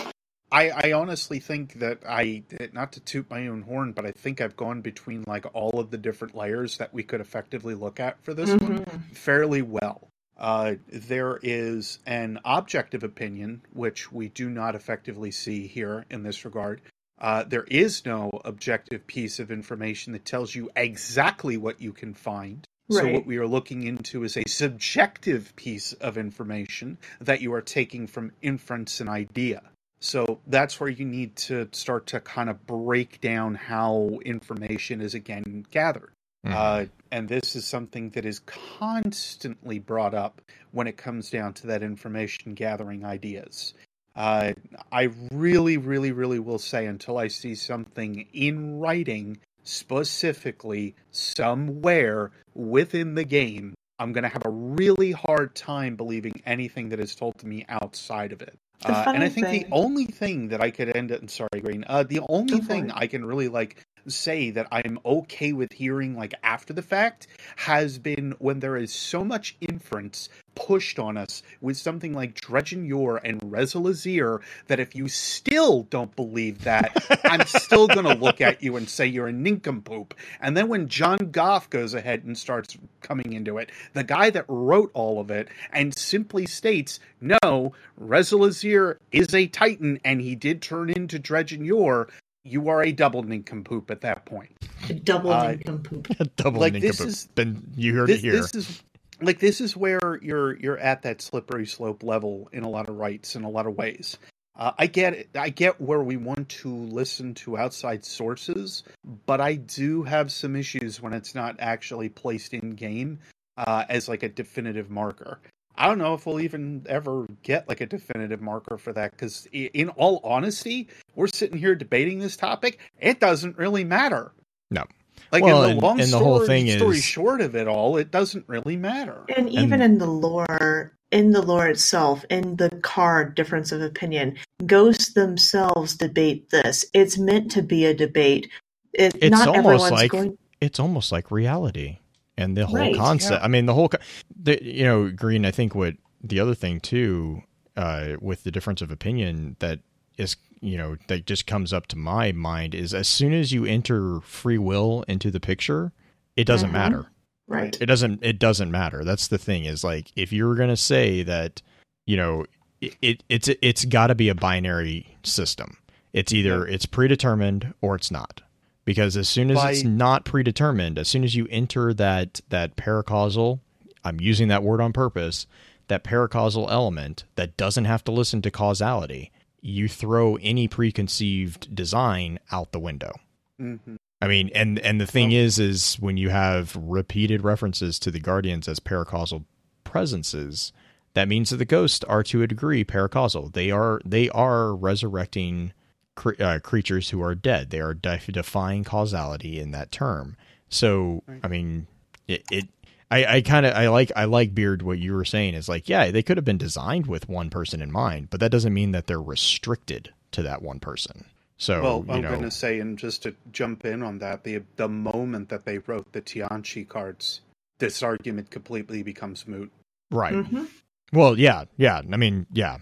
I, I honestly think that I, not to toot my own horn, but I think I've gone between like all of the different layers that we could effectively look at for this one Mhm. fairly well. Uh, there is an objective opinion, which we do not effectively see here in this regard. Uh, there is no objective piece of information that tells you exactly what you can find. So, what we are looking into is a subjective piece of information that you are taking from inference and idea. So, that's where you need to start to kind of break down how information is again gathered. Mhm. Uh, and this is something that is constantly brought up when it comes down to that information gathering ideas. Uh, I really, really, really will say until I see something in writing specifically somewhere within the game, I'm going to have a really hard time believing anything that is told to me outside of it. Uh, and I think thing... the only thing that I could end it, and sorry, Green, uh, the only thing I can really like say that I'm okay with hearing like after the fact has been when there is so much inference pushed on us with something like Dredgen Yor and Rezyl Azzir that if you still don't believe that, I'm still going to look at you and say you're a nincompoop. And then when John Goff goes ahead and starts coming into it, the guy that wrote all of it and simply states, no, Rezyl Azzir is a Titan and he did turn into Dredgen Yor, you are a double nincompoop at that point. A double uh, nincompoop. A double like nincompoop. This is, then you heard this, it here. This is like this is where you're you're at that slippery slope level in a lot of rights in a lot of ways. Uh, I get it. I get where we want to listen to outside sources, but I do have some issues when it's not actually placed in game uh, as like a definitive marker. I don't know if we'll even ever get like a definitive marker for that because, in all honesty, we're sitting here debating this topic. It doesn't really matter. No. Like well, in the and, long and story, the whole thing story is short of it all, it doesn't really matter. And even and, in the lore, in the lore itself, in the card difference of opinion, ghosts themselves debate this. It's meant to be a debate. It, it's not almost like going... it's almost like reality and the whole right, concept. yeah. I mean, the whole, the, you know, Green. I think what the other thing too, uh, with the difference of opinion that is, you know, that just comes up to my mind is as soon as you enter free will into the picture, it doesn't Mhm. matter. Right. It doesn't. It doesn't matter. That's the thing. Is like if you're gonna say that, you know, it, it it's it's got to be a binary system. It's either it's predetermined or it's not. Because as soon as By- it's not predetermined, as soon as you enter that that paracausal, I'm using that word on purpose, that paracausal element that doesn't have to listen to causality, you throw any preconceived design out the window. hmm I mean, and and the thing Well- is, is when you have repeated references to the guardians as paracausal presences, that means that the ghosts are to a degree paracausal. They are they are resurrecting cre- uh, creatures who are dead. They are def- defying causality in that term. So, Right. I mean, it. it I, I kind of I like I like Beard what you were saying is like yeah they could have been designed with one person in mind but that doesn't mean that they're restricted to that one person so well, you I'm know going to say, and just to jump in on that, the the moment that they wrote the Tianchi cards, this argument completely becomes moot. right Mhm. Well, yeah, yeah. I mean, yeah,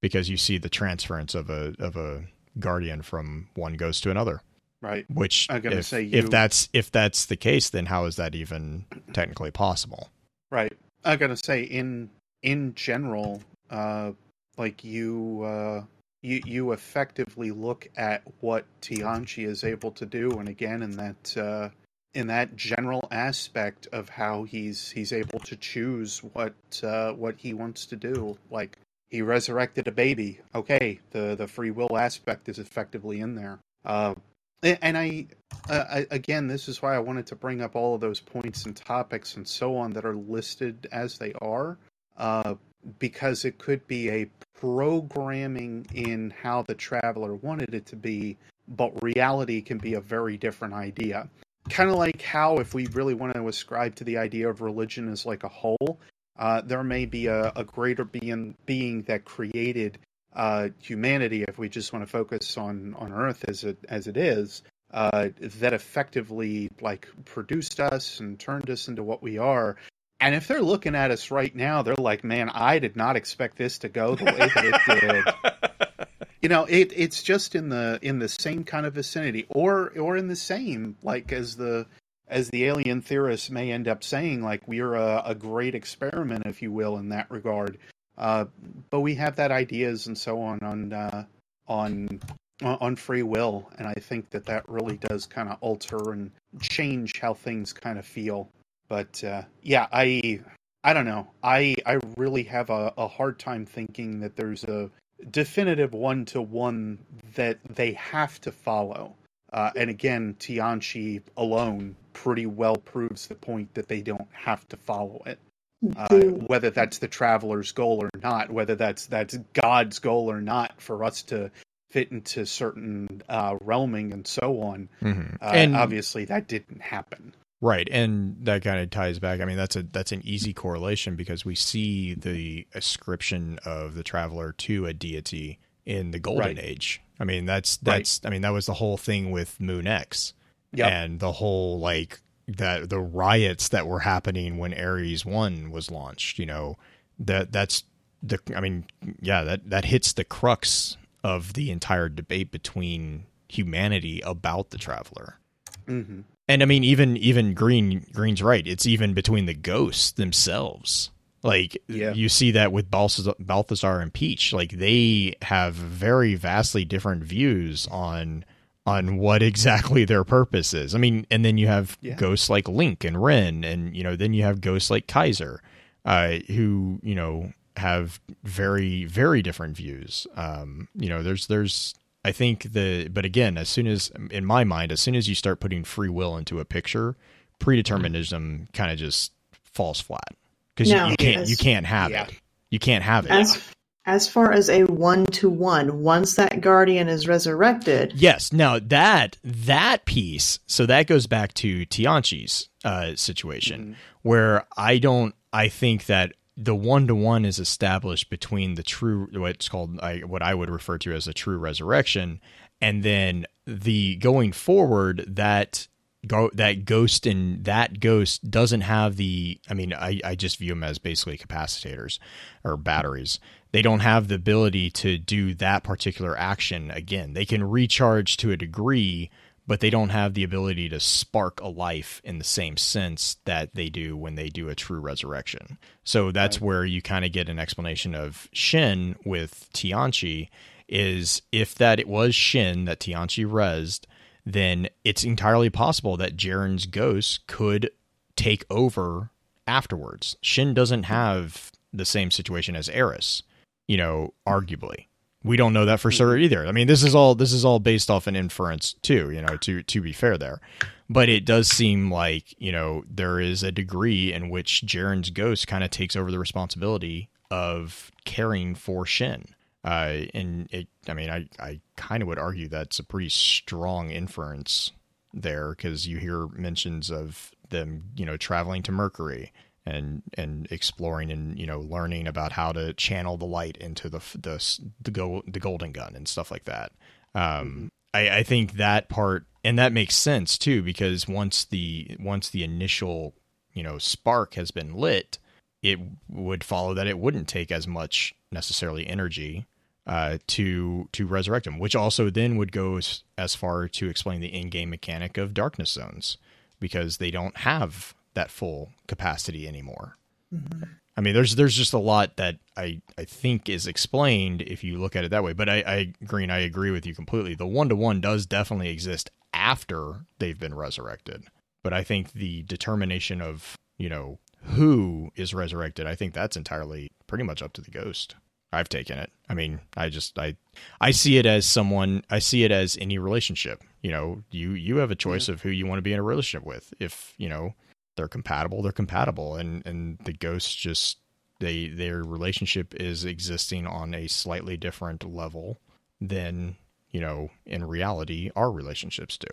because you see the transference of a of a guardian from one ghost to another. Right. Which, I'm gonna if, say if that's if that's the case, then how is that even technically possible? Right. I'm gonna say, in in general, uh, like you, uh, you you effectively look at what Tianchi is able to do, and again, in that uh, in that general aspect of how he's he's able to choose what uh, what he wants to do. Like he resurrected a baby. Okay, the the free will aspect is effectively in there. Uh, and I, uh, I again, this is why I wanted to bring up all of those points and topics and so on that are listed as they are, uh, because it could be a programming in how the traveler wanted it to be, but reality can be a very different idea. Kind of like how, if we really want to ascribe to the idea of religion as like a whole, uh, there may be a, a greater being being that created uh, humanity, if we just want to focus on on Earth as it as it is, uh, that effectively like produced us and turned us into what we are. And if they're looking at us right now, they're like, "Man, I did not expect this to go the way that it did." you know, it it's just in the in the same kind of vicinity, or or in the same like as the as the alien theorists may end up saying, like we're a, a great experiment, if you will, in that regard. Uh, but we have that ideas and so on on uh, on on free will, and I think that that really does kind of alter and change how things kind of feel. But uh, yeah, I I don't know. I I really have a, a hard time thinking that there's a definitive one to one that they have to follow. Uh, and again, Tianchi alone pretty well proves the point that they don't have to follow it. uh, whether that's the traveler's goal or not, whether that's that's God's goal or not, for us to fit into certain uh, realming and so on. Mhm. Uh, and obviously, that didn't happen. Right, and that kind of ties back. I mean, that's a that's an easy correlation because we see the ascription of the traveler to a deity in the Golden Right. Age. I mean, that's that's I mean, that was the whole thing with Moon X, Yep. and the whole like that the riots that were happening when Ares One was launched. You know, that that's the. I mean, yeah, that that hits the crux of the entire debate between humanity about the traveler. hmm And I mean, even even Green Green's right. It's even between the ghosts themselves. Like Yeah. you see that with Balthazar, Balthazar and Peach. Like they have very vastly different views on on what exactly their purpose is. I mean, and then you have Yeah. ghosts like Link and Ren, and you know, then you have ghosts like Kaiser, uh, who you know have very very different views. Um, you know, there's there's I think the but again, as soon as in my mind, as soon as you start putting free will into a picture, predeterminism kind of just falls flat because you, No, you can't as- you can't have Yeah. it. You can't have it. As as far as a one to one, once that guardian is resurrected, Yes. Now that that piece, so that goes back to Tianchi's uh, situation, where I don't. I think that the one to one is established between the true, what's called, I, what I would refer to as a true resurrection, and then the going forward that go that ghost and that ghost doesn't have the. I mean, I I just view them as basically capacitors or batteries they don't have the ability to do that particular action again. They can recharge to a degree, but they don't have the ability to spark a life in the same sense that they do when they do a true resurrection. So that's where you kind of get an explanation of Shin with Tianchi is if that it was Shin that Tianchi resed, then it's entirely possible that Jaren's ghost could take over afterwards. Shin doesn't have the same situation as Eris, you know, arguably. We don't know that for sure mm-hmm. either. I mean, this is all this is all based off an inference too, you know, to to be fair there. But it does seem like, you know, there is a degree in which Jaren's ghost kind of takes over the responsibility of caring for Shin. Uh, and it, I mean, I, I kind of would argue that's a pretty strong inference there because you hear mentions of them, you know, traveling to Mercury and and exploring and you know learning about how to channel the light into the the the, go, the golden gun and stuff like that. Um, I, I think that part and that makes sense too because once the once the initial you know spark has been lit, it would follow that it wouldn't take as much necessarily energy uh, to to resurrect him, which also then would go as, as far to explain the in-game mechanic of darkness zones because they don't have that full capacity anymore. I mean, there's there's just a lot that I I think is explained if you look at it that way. But I, I Green, I agree with you completely. The one to one does definitely exist after they've been resurrected. But I think the determination of you know who is resurrected, I think that's entirely pretty much up to the ghost. I've taken it. I mean, I just I I see it as someone I see it as any relationship. You know, you you have a choice of who you want to be in a relationship with. If, you know, they're compatible, they're compatible and and the ghosts just they their relationship is existing on a slightly different level than, you know, in reality our relationships do.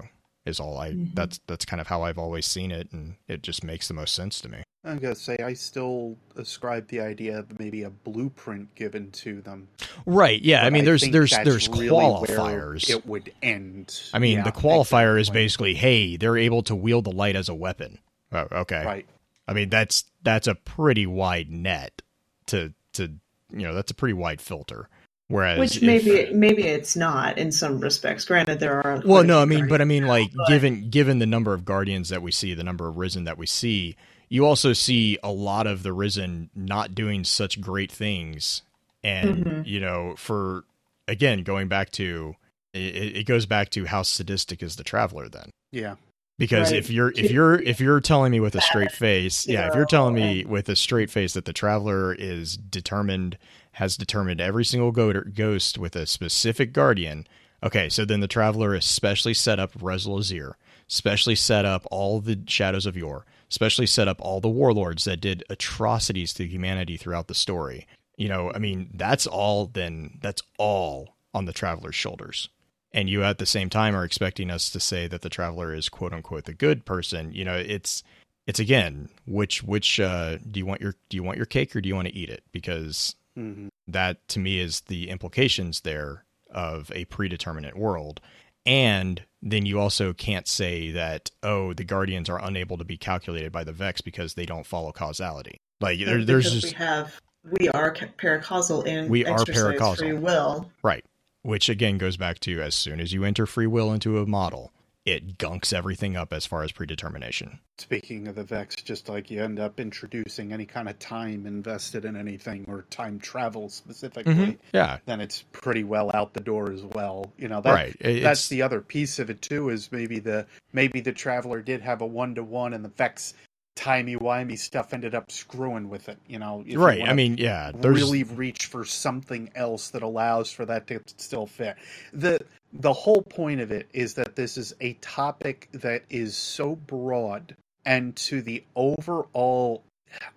Is all I mm-hmm. that's that's kind of how I've always seen it and it just makes the most sense to me. I'm gonna say I still ascribe the idea of maybe a blueprint given to them. Right. Yeah. I But mean, there's think there's that's there's really qualifiers. It would end. I mean, Yeah, the qualifier is basically, hey, they're able to wield the light as a weapon. Oh, okay. right. I mean, that's that's a pretty wide net to to you know that's a pretty wide filter. Whereas, which if- maybe maybe it's not in some respects. Granted, there are well, no, I mean, but I mean, like but- given given the number of guardians that we see, the number of risen that we see, you also see a lot of the risen not doing such great things, and Mhm. you know, for again going back to it, it goes back to how sadistic is the traveler then Yeah. because Right. if you're if you're if you're telling me with a straight face yeah if you're telling me with a straight face that the traveler is determined has determined every single ghost with a specific guardian okay so then the traveler is specially set up Rezyl Azzir specially set up all the shadows of Yor especially set up all the warlords that did atrocities to humanity throughout the story. You know, I mean, that's all then that's all on the traveler's shoulders. And you at the same time are expecting us to say that the traveler is quote unquote the good person. You know, it's it's again, which which uh do you want your do you want your cake or do you want to eat it? Because Mhm. that to me is the implications there of a predeterminate world. And then you also can't say that, oh, the guardians are unable to be calculated by the Vex because they don't follow causality. Like there, there's just we have we are ca- paracausal in We are paracausal. free will. right, which again goes back to as soon as you enter free will into a model, it gunks everything up as far as predetermination. Speaking of the Vex, just like you end up introducing any kind of time invested in anything or time travel specifically, mm-hmm. Yeah, then it's pretty well out the door as well. You know, that, right. It- that's the other piece of it too. Is maybe the maybe the traveler did have a one to one, and the Vex timey wimey stuff ended up screwing with it. You know, if you right. I mean, yeah. There's really reach for something else that allows for that to still fit. The the whole point of it is that this is a topic that is so broad and to the overall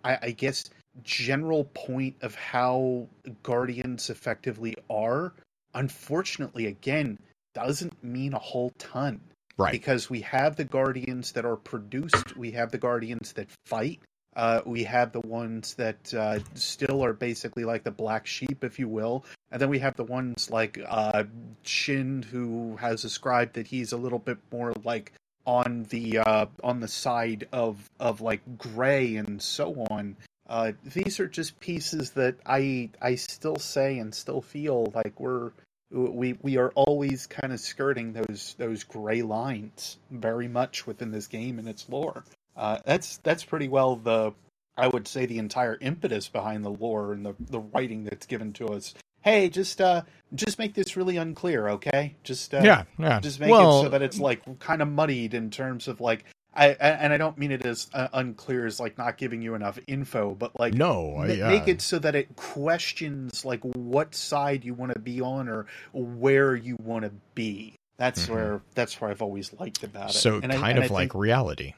I, I guess general point of how guardians effectively are, unfortunately again, doesn't mean a whole ton right. because we have the guardians that are produced we have the guardians that fight uh, we have the ones that uh, still are basically like the black sheep if you will and then we have the ones like uh, shin who has ascribed that he's a little bit more like on the uh, on the side of of like gray and so on uh, these are just pieces that i i still say and still feel like we're we we are always kind of skirting those those gray lines very much within this game and its lore. Uh, that's that's pretty well the I would say the entire impetus behind the lore and the the writing that's given to us. Hey, just uh just make this really unclear, okay? Just uh, yeah, yeah. just make well, it so that it's like kind of muddied in terms of like I, I and I don't mean it as uh, unclear as like not giving you enough info, but like no, I, make it so that it questions like what side you want to be on or where you want to be that's Mhm. where that's where i've always liked about it so And I- kind and of I like think- reality.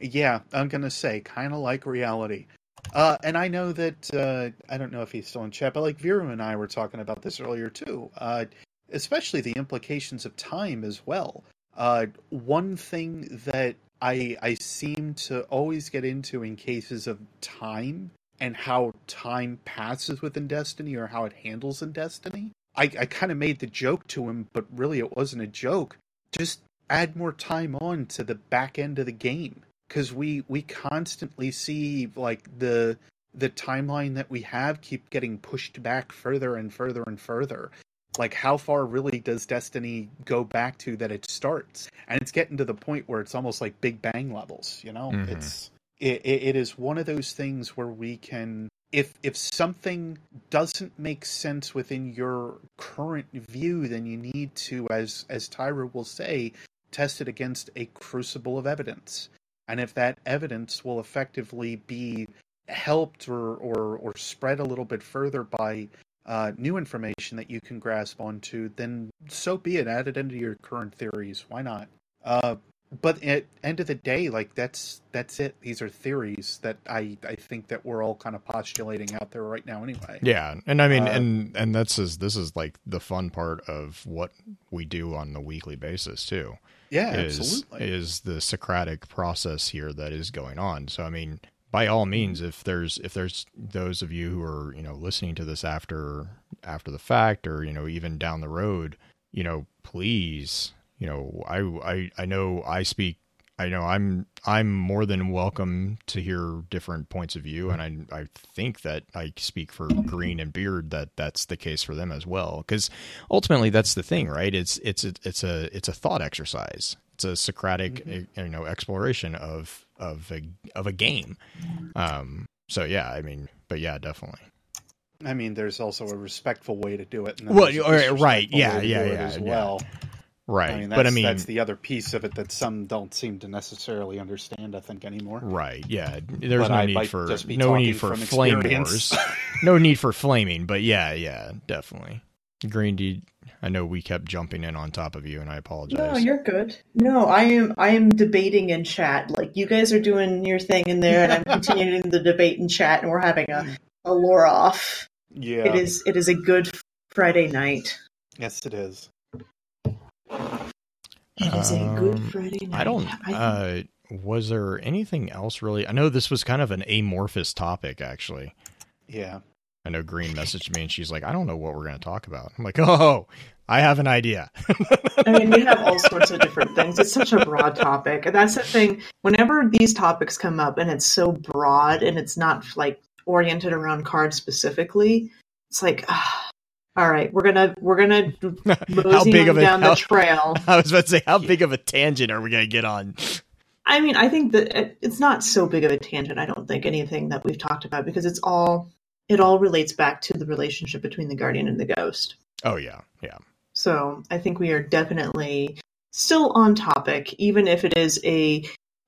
Yeah i'm gonna say kind of like reality uh, and I know that uh, I don't know if he's still in chat, but like Viru and I were talking about this earlier too. Uh, especially the implications of time as well. Uh, one thing that I I seem to always get into in cases of time and how time passes within Destiny or how it handles in Destiny. I, I kind of made the joke to him, but really it wasn't a joke. Just add more time on to the back end of the game because we we constantly see like the the timeline that we have keep getting pushed back further and further and further. Like how far really does destiny go back to that it starts? And it's getting to the point where it's almost like big bang levels you know? Mhm. it's it, it, it is one of those things where we can if if something doesn't make sense within your current view then you need to as as tyra will say test it against a crucible of evidence and if that evidence will effectively be helped or or, or spread a little bit further by uh, new information that you can grasp onto, then so be it. Add it into your current theories. Why not? Uh, but at end of the day, like that's that's it. These are theories that I I think that we're all kind of postulating out there right now. Anyway. Yeah, and I mean, Uh, and and that's is this is like the fun part of what we do on the weekly basis too. Yeah. is absolutely. is the Socratic process here that is going on. So I mean, by all means, if there's if there's those of you who are you know listening to this after after the fact or you know even down the road, you know, please, you know, I I I know I speak. I know I'm I'm more than welcome to hear different points of view, and I I think that I speak for Green and Beard that that's the case for them as well. Because ultimately, that's the thing, right? It's it's a, it's a it's a thought exercise. It's a Socratic Mm-hmm. eh, you know exploration of of a of a game. Um. So yeah, I mean, but yeah, definitely. I mean, there's also a respectful way to do it. And Well, there's a all right, right, yeah, yeah, yeah, as yeah. well. Right, I mean, but I mean, that's the other piece of it that some don't seem to necessarily understand. I think anymore. right, yeah. There's But no I need might for no need for from flame experience. wars. no need for flaming, but yeah, yeah, definitely. Green, do you- I know we kept jumping in on top of you, and I apologize. No, you're good. No, I am. I am debating in chat. Like you guys are doing your thing in there, and I'm continuing the debate in chat, and we're having a a lore off. Yeah. It is. It is a good Friday night. Yes, it is. It is a good Um, Friday night. I don't. I- Uh, was there anything else really? I know this was kind of an amorphous topic, actually. Yeah. I know Green messaged me and she's like, I don't know what we're going to talk about. I'm like, oh, I have an idea. I mean, we have all sorts of different things. It's such a broad topic. And that's the thing. Whenever these topics come up and it's so broad and it's not like oriented around cards specifically, it's like, ah, all right, we're gonna we're gonna how big of a down how- the trail. I was about to say, how big of a tangent are we going to get on? I mean, I think that it- it's not so big of a tangent. I don't think anything that we've talked about because it's all it all relates back to the relationship between the guardian and the ghost. Oh yeah, yeah. So I think we are definitely still on topic, even if it is a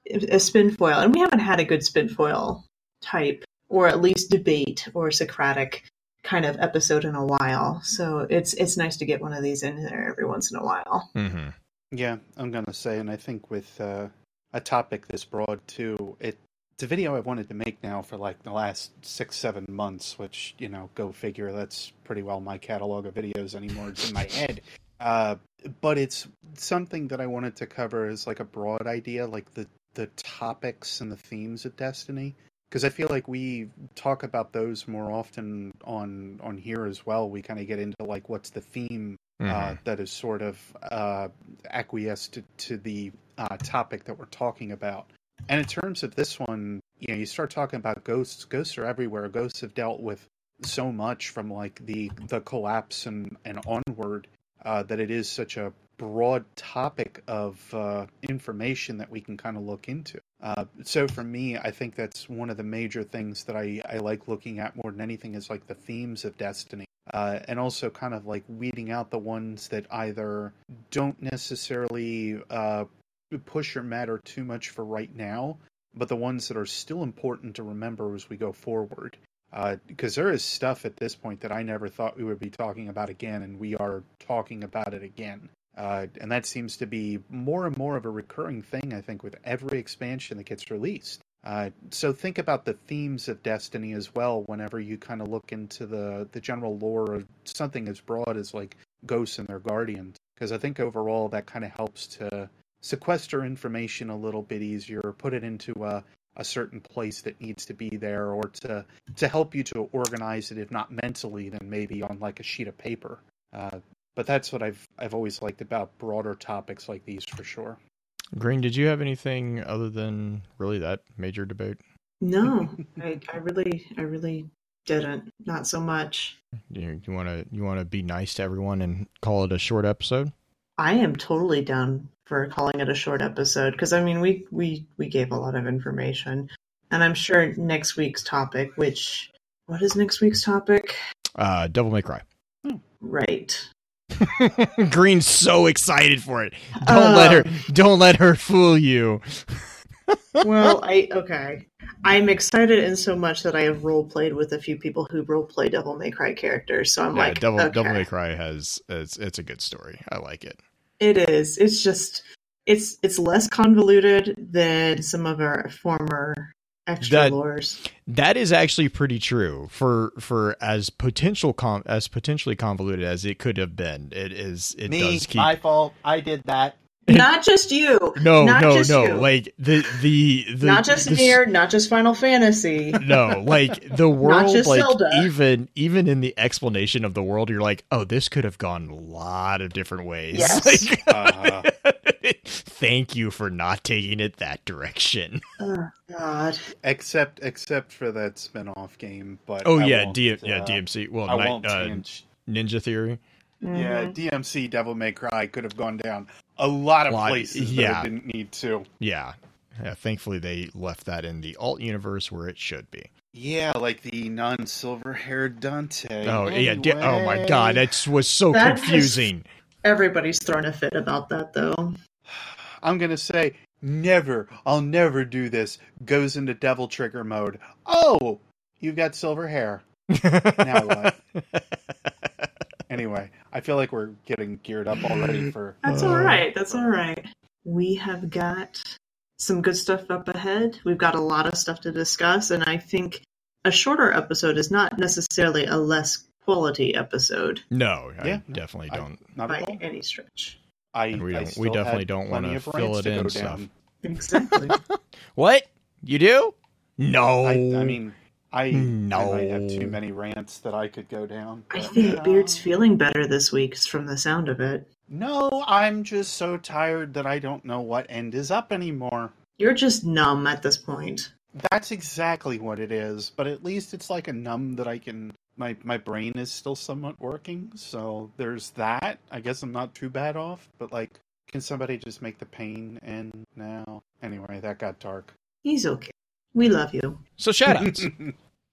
a spin foil, and we haven't had a good spin foil type, or at least debate or Socratic kind of episode in a while. So it's it's nice to get one of these in there every once in a while. hmm Yeah, I'm gonna say, and I think with uh, a topic this broad too, it it's a video I wanted to make now for like the last six, seven months. Which you know, go figure. That's pretty well my catalog of videos anymore. It's in my head. Uh, but it's something that I wanted to cover as like a broad idea, like the the topics and the themes of Destiny. Because I feel like we talk about those more often on on here as well. We kind of get into like what's the theme uh, that is sort of uh, acquiesced to, to the uh, topic that we're talking about. And in terms of this one, you know, you start talking about ghosts. Ghosts are everywhere. Ghosts have dealt with so much from like the the collapse and and onward uh, that it is such a broad topic of uh, information that we can kind of look into. Uh, so for me, I think that's one of the major things that I, I like looking at more than anything is like the themes of Destiny. Uh, and also kind of like weeding out the ones that either don't necessarily uh, push or matter too much for right now, but the ones that are still important to remember as we go forward. Because there is stuff at this point that I never thought we would be talking about again, and we are talking about it again. Uh, and that seems to be more and more of a recurring thing, I think, with every expansion that gets released. Uh, so think about the themes of Destiny as well whenever you kind of look into the, the general lore of something as broad as like ghosts and their guardians. Because I think overall that kind of helps to sequester information a little bit easier, put it into a, a certain place that needs to be there, or to to help you to organize it, if not mentally, then maybe on like a sheet of paper. Uh, but that's what I've I've always liked about broader topics like these for sure. Green, did you have anything other than really that major debate? No, I, I really, I really didn't. Not so much. You you want to you want to be nice to everyone and call it a short episode? I am totally down for calling it a short episode because I mean we we we gave a lot of information, and I'm sure next week's topic, which what is next week's topic? Uh, Devil May Cry. Right. Green's so excited for it. Don't uh, let her. Don't let her fool you. well, I okay. I'm excited in so much that I have role played with a few people who role play Devil May Cry characters. So I'm Yeah, like, Devil okay. Devil May Cry has it's it's a good story. I like it. It is. It's just it's it's less convoluted than some of our former extra That- lores. That is actually pretty true for for as potential com- as potentially convoluted as it could have been. It is. It does keep. my fault. I did that. Not just you. no, not no, just no. you. Like the the, the not just the, Nier, not just Final Fantasy. No, like the world, Not just like Zelda. even even in the explanation of the world, you're like, oh, this could have gone a lot of different ways. Yes. Like, Uh-huh. thank you for not taking it that direction. oh God. except except for that spin-off game. But Oh I yeah, won't, D- uh, yeah, DMC. Well, I Night- won't uh, Ninja Theory. Yeah, Mhm. DMC Devil May Cry could have gone down a lot of Lot- places yeah. that it didn't need to. Yeah. Yeah, thankfully they left that in the alt universe where it should be. Yeah, like the non-silver-haired Dante. Oh yeah, di- oh my god, Anyway. that was so That has- confusing. Everybody's thrown a fit about that though. I'm gonna say never. I'll never do this. Goes into Devil Trigger mode. Oh, you've got silver hair. Now what? And anyway, I feel like we're getting geared up already for. That's Uh, all right. That's all right. We have got some good stuff up ahead. We've got a lot of stuff to discuss, and I think a shorter episode is not necessarily a less quality episode No, I Yeah. definitely I- don't. Not by at all. any stretch. I, And we don't- we definitely don't wanna fill it in go stuff. Exactly. What you do? No. I, I mean, I, No. I might have too many rants that I could go down. I think Beard's feeling better this week from the sound of it. No, I'm just so tired that I don't know what end is up anymore. You're just numb at this point. That's exactly what it is, but at least it's like a numb that I can. My my brain is still somewhat working, so there's that. I guess I'm not too bad off, but like, can somebody just make the pain end now? Anyway, that got dark. He's okay. We love you. So shout outs.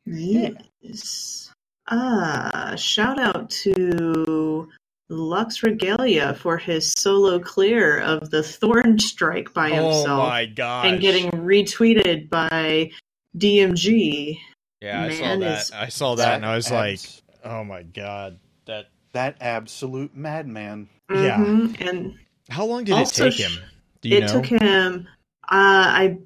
Yes. Ah, shout out to Lux Regalia for his solo clear of the Thorn Strike by oh himself my god. and getting retweeted by DMG. Yeah, I saw man that. is- I saw that and I was like, oh my god. That that absolute madman. Yeah. Mhm, And how long did Also it take him? Do you it know? took him uh, I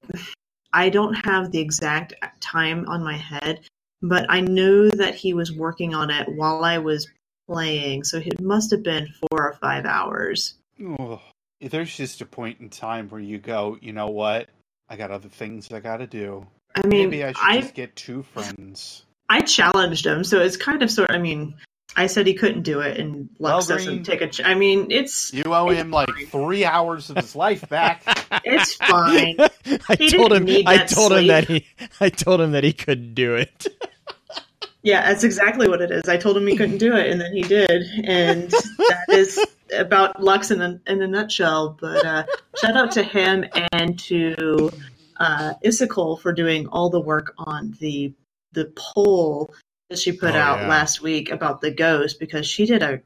I don't have the exact time on my head, but I know that he was working on it while I was playing, so it must have been four or five hours. Ugh. There's just a point in time where you go, you know what? I got other things I got to do. I mean, Maybe I should I just get two friends. I challenged him, so it's kind of sort. I mean, I said he couldn't do it, and Lux Well, doesn't Green- take a. Ch- I mean, it's You owe It's him like three hours of his life back. it's fine. I He told him. didn't need I that told him that he. I told him that he couldn't do it. Yeah, that's exactly what it is. I told him he couldn't do it, and then he did, and that is about Lux in a in a nutshell. But uh, shout out to him and to uh, Issachel for doing all the work on the the poll that she put Oh, out yeah. last week about the ghost because she did a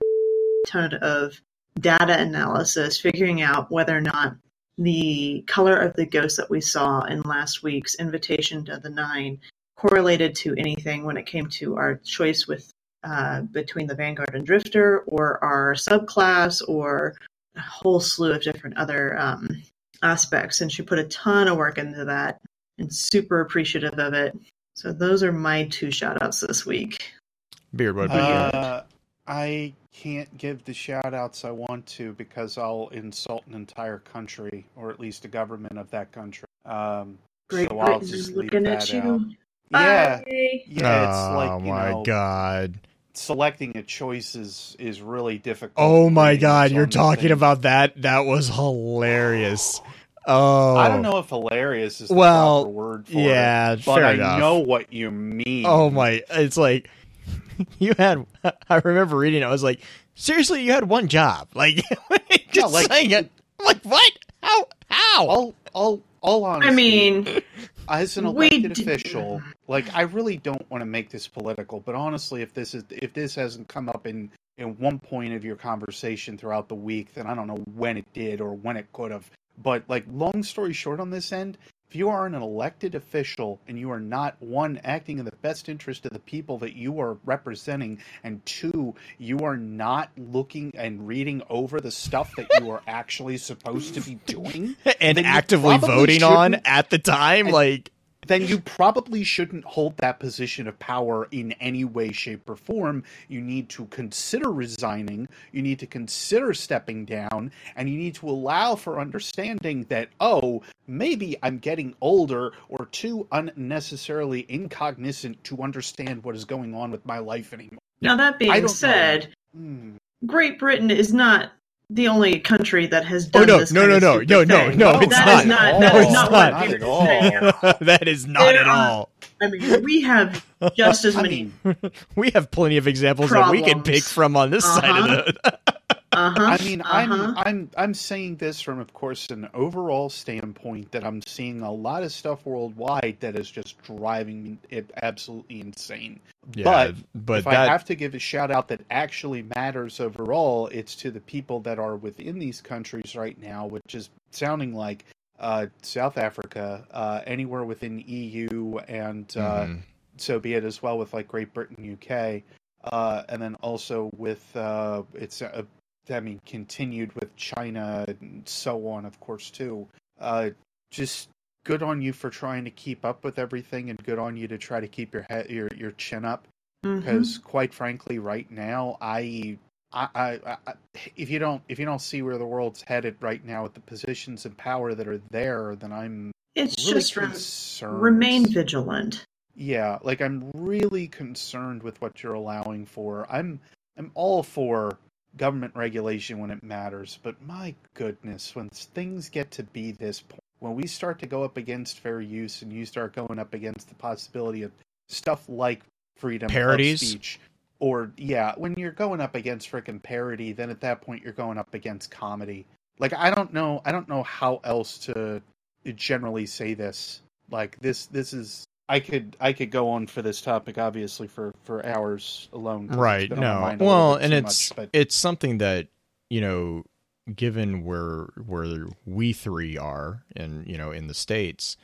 ton of data analysis figuring out whether or not the color of the ghost that we saw in last week's invitation to the nine correlated to anything when it came to our choice with uh, between the Vanguard and Drifter or our subclass or a whole slew of different other um, aspects. And she put a ton of work into that and super appreciative of it. So those are my two shout outs this week. Beard, what about you? Uh, I can't give the shout outs I want to because I'll insult an entire country, or at least the government of that country. Um, Great so I'll Britain just is leave looking at that you. out. Yeah, Bye. yeah, it's oh like you my know, god! selecting a choice is is really difficult. Oh my god! You're talking thing. about that? That was hilarious. Oh, I don't know if hilarious is the Well, proper word for Yeah, it, but fair I enough. know what you mean. Oh my! It's like you had. I remember reading. it, I was like, seriously, you had one job. Like just like- saying it. I'm like what? How? How? All, all, all honesty. I mean, as an elected d- official, like I really don't want to make this political, but honestly, if this is if this hasn't come up in in one point of your conversation throughout the week, then I don't know when it did or when it could have. But like, long story short, on this end, if you are an elected official and you are not one acting in the best interest of the people that you are representing, and two, you are not looking and reading over the stuff that you are actually supposed to be doing, and actively voting on at the time, And- like then you probably shouldn't hold that position of power in any way, shape, or form. You need to consider resigning. You need to consider stepping down. And you need to allow for understanding that, oh, maybe I'm getting older or too unnecessarily incognizant to understand what is going on with my life anymore. now that being know. said, Hmm. Great Britain is not the only country that has Oh done no, this no, kind no, of no, stupid no, no, thing. no, No, it's that not. is not No, that is it's not not. what people Not at at all. that is not There at are- all. I mean, we have just as I many. mean, We have plenty of examples that we can pick from on this side of the. Uh-huh. Uh huh. I mean, I'm uh-huh. I'm I'm saying this from, of course, an overall standpoint that I'm seeing a lot of stuff worldwide that is just driving me it absolutely insane. yeah, but but if that I have to give a shout out that actually matters overall, it's to the people that are within these countries right now, which is sounding like uh, South Africa, uh, anywhere within EU, and uh, Mhm. so be it as well with like Great Britain, UK. uh, and then also with uh, it's uh, I mean continued with China and so on, of course too. Uh, just good on you for trying to keep up with everything, and good on you to try to keep your head your your chin up. Mhm. Because quite frankly, right now, I, I, I, I, if you don't if you don't see where the world's headed right now with the positions of power that are there, then I'm it's really just concerned. remain vigilant. Yeah, like I'm really concerned with what you're allowing for. I'm I'm all for government regulation when it matters, but my goodness, when things get to be this point, when we start to go up against fair use and you start going up against the possibility of stuff like freedom Parodies? of speech or yeah, when you're going up against freaking parody, then at that point you're going up against comedy. Like I don't know, I don't know how else to generally say this. Like this this is I could I could go on for this topic obviously for for hours alone. right been on my no mind a little well and it's much, but it's something that you know given where where we three are and you know in the states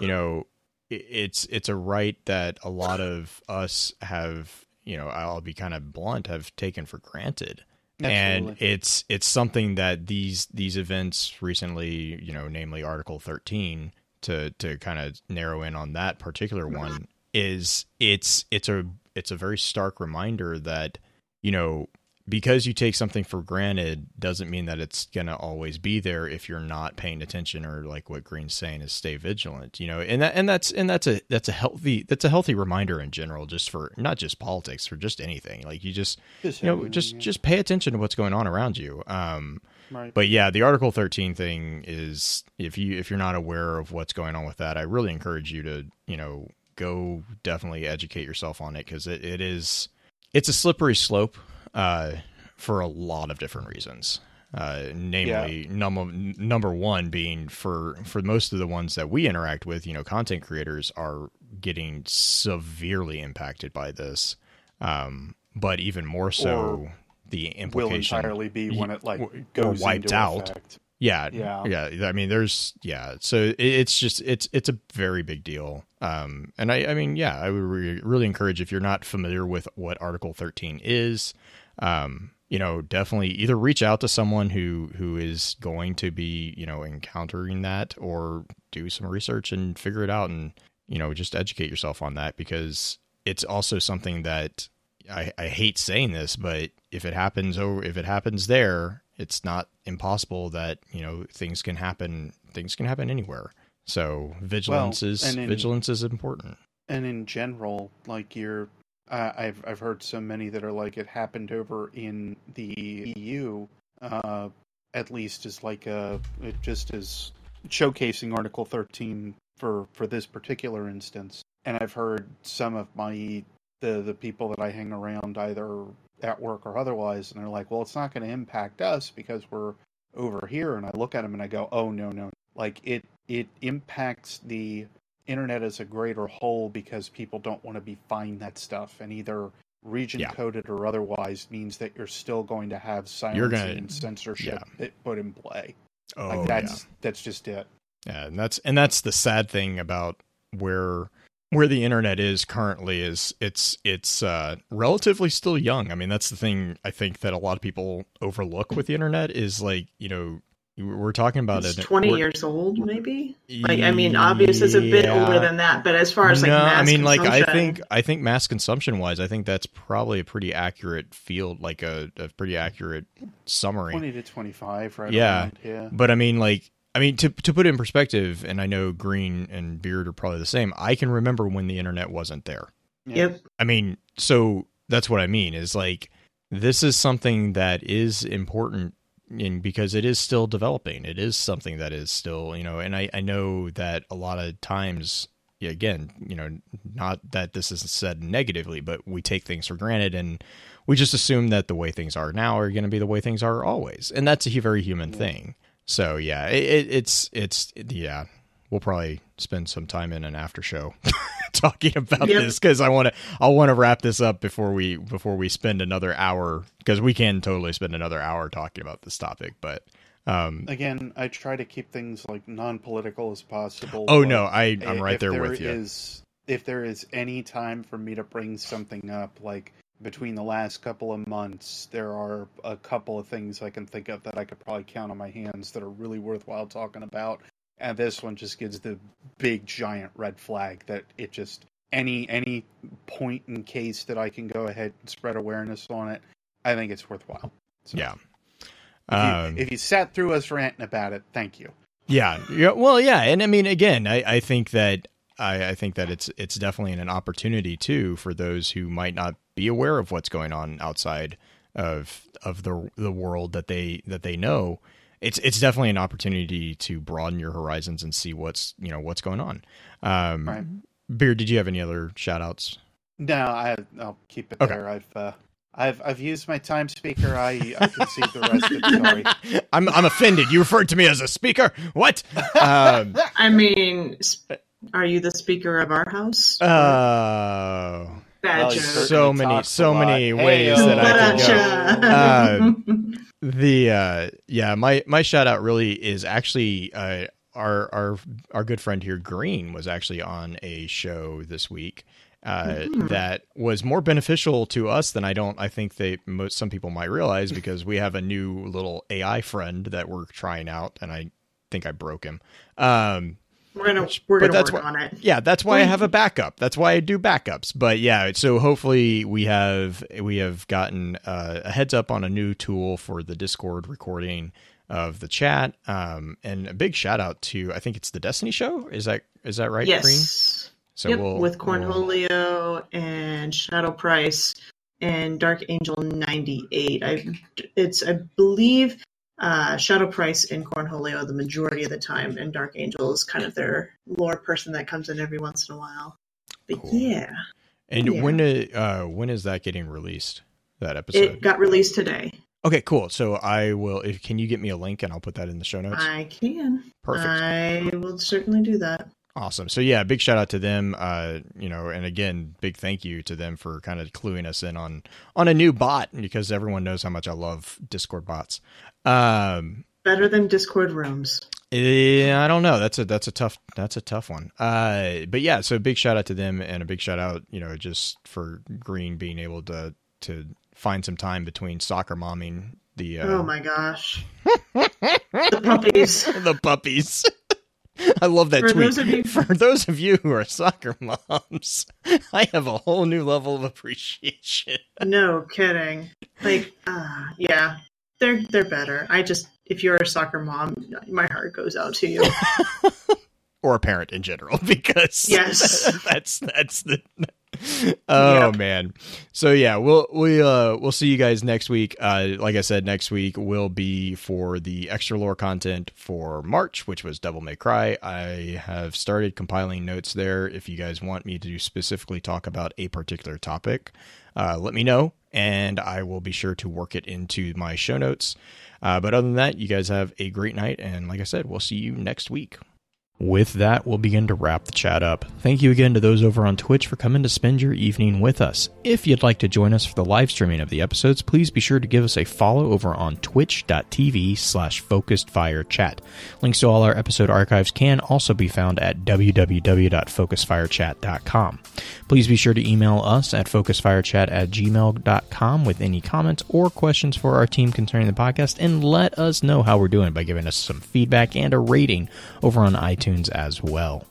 you know it's it's a right that a lot of us have you know i'll be kind of blunt have taken for granted and it's it's something that these these events recently you know namely article 13 to to kind of narrow in on that particular one is it's it's a it's a very stark reminder that you know because you take something for granted doesn't mean that it's going to always be there if you're not paying attention or like what green's saying is stay vigilant you know? And that and that's and that's a that's a healthy that's a healthy reminder in general just for not just politics for just anything. Like you just Just you know just just pay attention to what's going on around you. Um right. but yeah the article 13 thing is if you if you're not aware of what's going on with that i really encourage you to you know go definitely educate yourself on it because it, it is it's a slippery slope uh for a lot of different reasons. Uh namely number number one being for for most of the ones that we interact with you know content creators are getting severely impacted by this. Um but even more so Or the will implication entirely be when it like goes wiped out. effect. yeah, Yeah. yeah. I mean, there's yeah. So it's just it's it's a very big deal. Um, and I I mean, yeah, I would re- really encourage if you're not familiar with what Article 13 is, um, you know, definitely either reach out to someone who who is going to be you know encountering that, or do some research and figure it out, and you know, just educate yourself on that because it's also something that I, I hate saying this, but if it happens over, if it happens there, it's not impossible that you know things can happen. Things can happen anywhere. So vigilance Well, is in- vigilance is important. And in general, like you're, uh, I've I've heard so many that are like it happened over in the EU, uh, at least as like a it just is showcasing Article 13 for for this particular instance. And I've heard some of my the the people that I hang around either at work or otherwise, and they're like, well, it's not going to impact us because we're over here. And I look at them and I go, oh no no, like it it impacts the internet as a greater whole because people don't want to be find that stuff and either region Yeah. coded or otherwise means that you're still going to have silencing gonna- and censorship it put in play. Oh, like that's that's just it. yeah, and that's and that's the sad thing about where where the internet is currently is it's it's uh, relatively still young. I mean, that's the thing I think that a lot of people overlook with the internet is like you know we're talking about It's it. 20 years old, maybe. Like, I mean, obvious it's a bit Yeah. older than that, but as far as like no, mass I mean, like I consumption- think I think mass consumption wise, I think that's probably a pretty accurate field, like a, a pretty accurate summary. Twenty to twenty five, right? Yeah. around, yeah. But I mean, like, I mean, to to put it in perspective, and I know Green and Beard are probably the same. I can remember when the internet wasn't there. Yep. I mean, so that's what I mean is like this is something that is important in because it is still developing. It is something that is still, you know, and I, I know that a lot of times yeah, again, you know, not that this is said negatively, but we take things for granted and we just assume that the way things are now are going to be the way things are always. And that's a very human Yeah. thing. So yeah, it, it, it's it's yeah, we'll probably spend some time in an after show talking about Yep. this because I want to I want to wrap this up before we before we spend another hour because we can totally spend another hour talking about this topic. But um, Again, I try to keep things like non political as possible. oh no, I I'm right if there with you. is- if there is any time for me to bring something up, like between the last couple of months, there are a couple of things I can think of that I could probably count on my hands that are really worthwhile talking about. And this one just gives the big giant red flag that it just any any point in case that I can go ahead and spread awareness on it, I think it's worthwhile. So, yeah. If, um, you, if you sat through us ranting about it, thank you. Yeah. Yeah. Well, yeah, and I mean, again, I, I think that I, I think that it's it's definitely an opportunity too for those who might not be aware of what's going on outside of of the the world that they that they know. It's it's definitely an opportunity to broaden your horizons and see what's you know what's going on. Um, right. Beard, did you have any other shout outs? No, I, will keep it okay. there. I've uh, I've I've used my time speaker. I I can see the rest of the story. I'm I'm offended. You referred to me as a speaker. What? Um, I mean, are you the speaker of our house? Oh. Well, so many, so many ways that I can go. Uh, the uh, yeah, my my shout out really is actually uh, our our our good friend here, Green, was actually on a show this week. Uh, mm-hmm. that was more beneficial to us than I don't. I think they most some people might realize because we have a new little AI friend that we're trying out, and I think I broke him. Um, we're gonna we're gonna work why, on it. Yeah, that's why I have a backup. That's why I do backups. But yeah, so hopefully we have we have gotten uh, a heads up on a new tool for the Discord recording of the chat. Um, and a big shout out to I think it's the Destiny show. Is that is that right? Yes. Green? So yep, we'll, with Cornholio we'll... and Shadow Price and Dark Angel ninety eight. I it's I believe uh, Shadow Price in Cornholio the majority of the time, and Dark Angel is kind of their lore person that comes in every once in a while. But cool. yeah. And yeah. when uh, when is that getting released? That episode it got released today. Okay, cool. So I will. If can you get me a link and I'll put that in the show notes. I can. Perfect. I will certainly do that. Awesome. So yeah, big shout out to them. Uh, you know, and again, big thank you to them for kind of cluing us in on on a new bot because everyone knows how much I love Discord bots. Um, Better than Discord rooms. Yeah, I don't know. That's a that's a tough that's a tough one. Uh, but yeah, so big shout out to them and a big shout out, you know, just for Green being able to to find some time between soccer momming the. Uh, oh my gosh, the puppies, the puppies. I love that for tweet. Those you- For those of you who are soccer moms, I have a whole new level of appreciation. No kidding. Like, uh, yeah, they're they're better. I just if you're a soccer mom, my heart goes out to you. or a parent in general, because yes, that's that's the. Oh yep. man, so yeah, we'll we uh we'll see you guys next week. Uh, like I said, next week will be for the extra lore content for March, which was Devil May Cry. I have started compiling notes there. If you guys want me to specifically talk about a particular topic, uh, let me know and I will be sure to work it into my show notes. Uh, but other than that, you guys have a great night. And like I said, we'll see you next week. With that, we'll begin to wrap the chat up. Thank you again to those over on Twitch for coming to spend your evening with us. If you'd like to join us for the live streaming of the episodes, please be sure to give us a follow over on twitch.tv slash focusedfirechat. fire chat. Links to all our episode archives can also be found at www.focusfirechat.com. Please be sure to email us at focusedfirechat at gmail.com with any comments or questions for our team concerning the podcast and let us know how we're doing by giving us some feedback and a rating over on iTunes iTunes as well.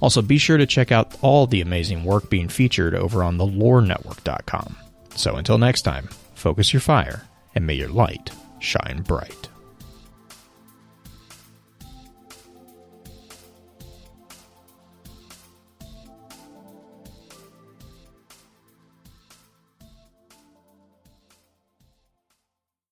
Also, be sure to check out all the amazing work being featured over on thelorenetwork.com. So until next time, focus your fire and may your light shine bright.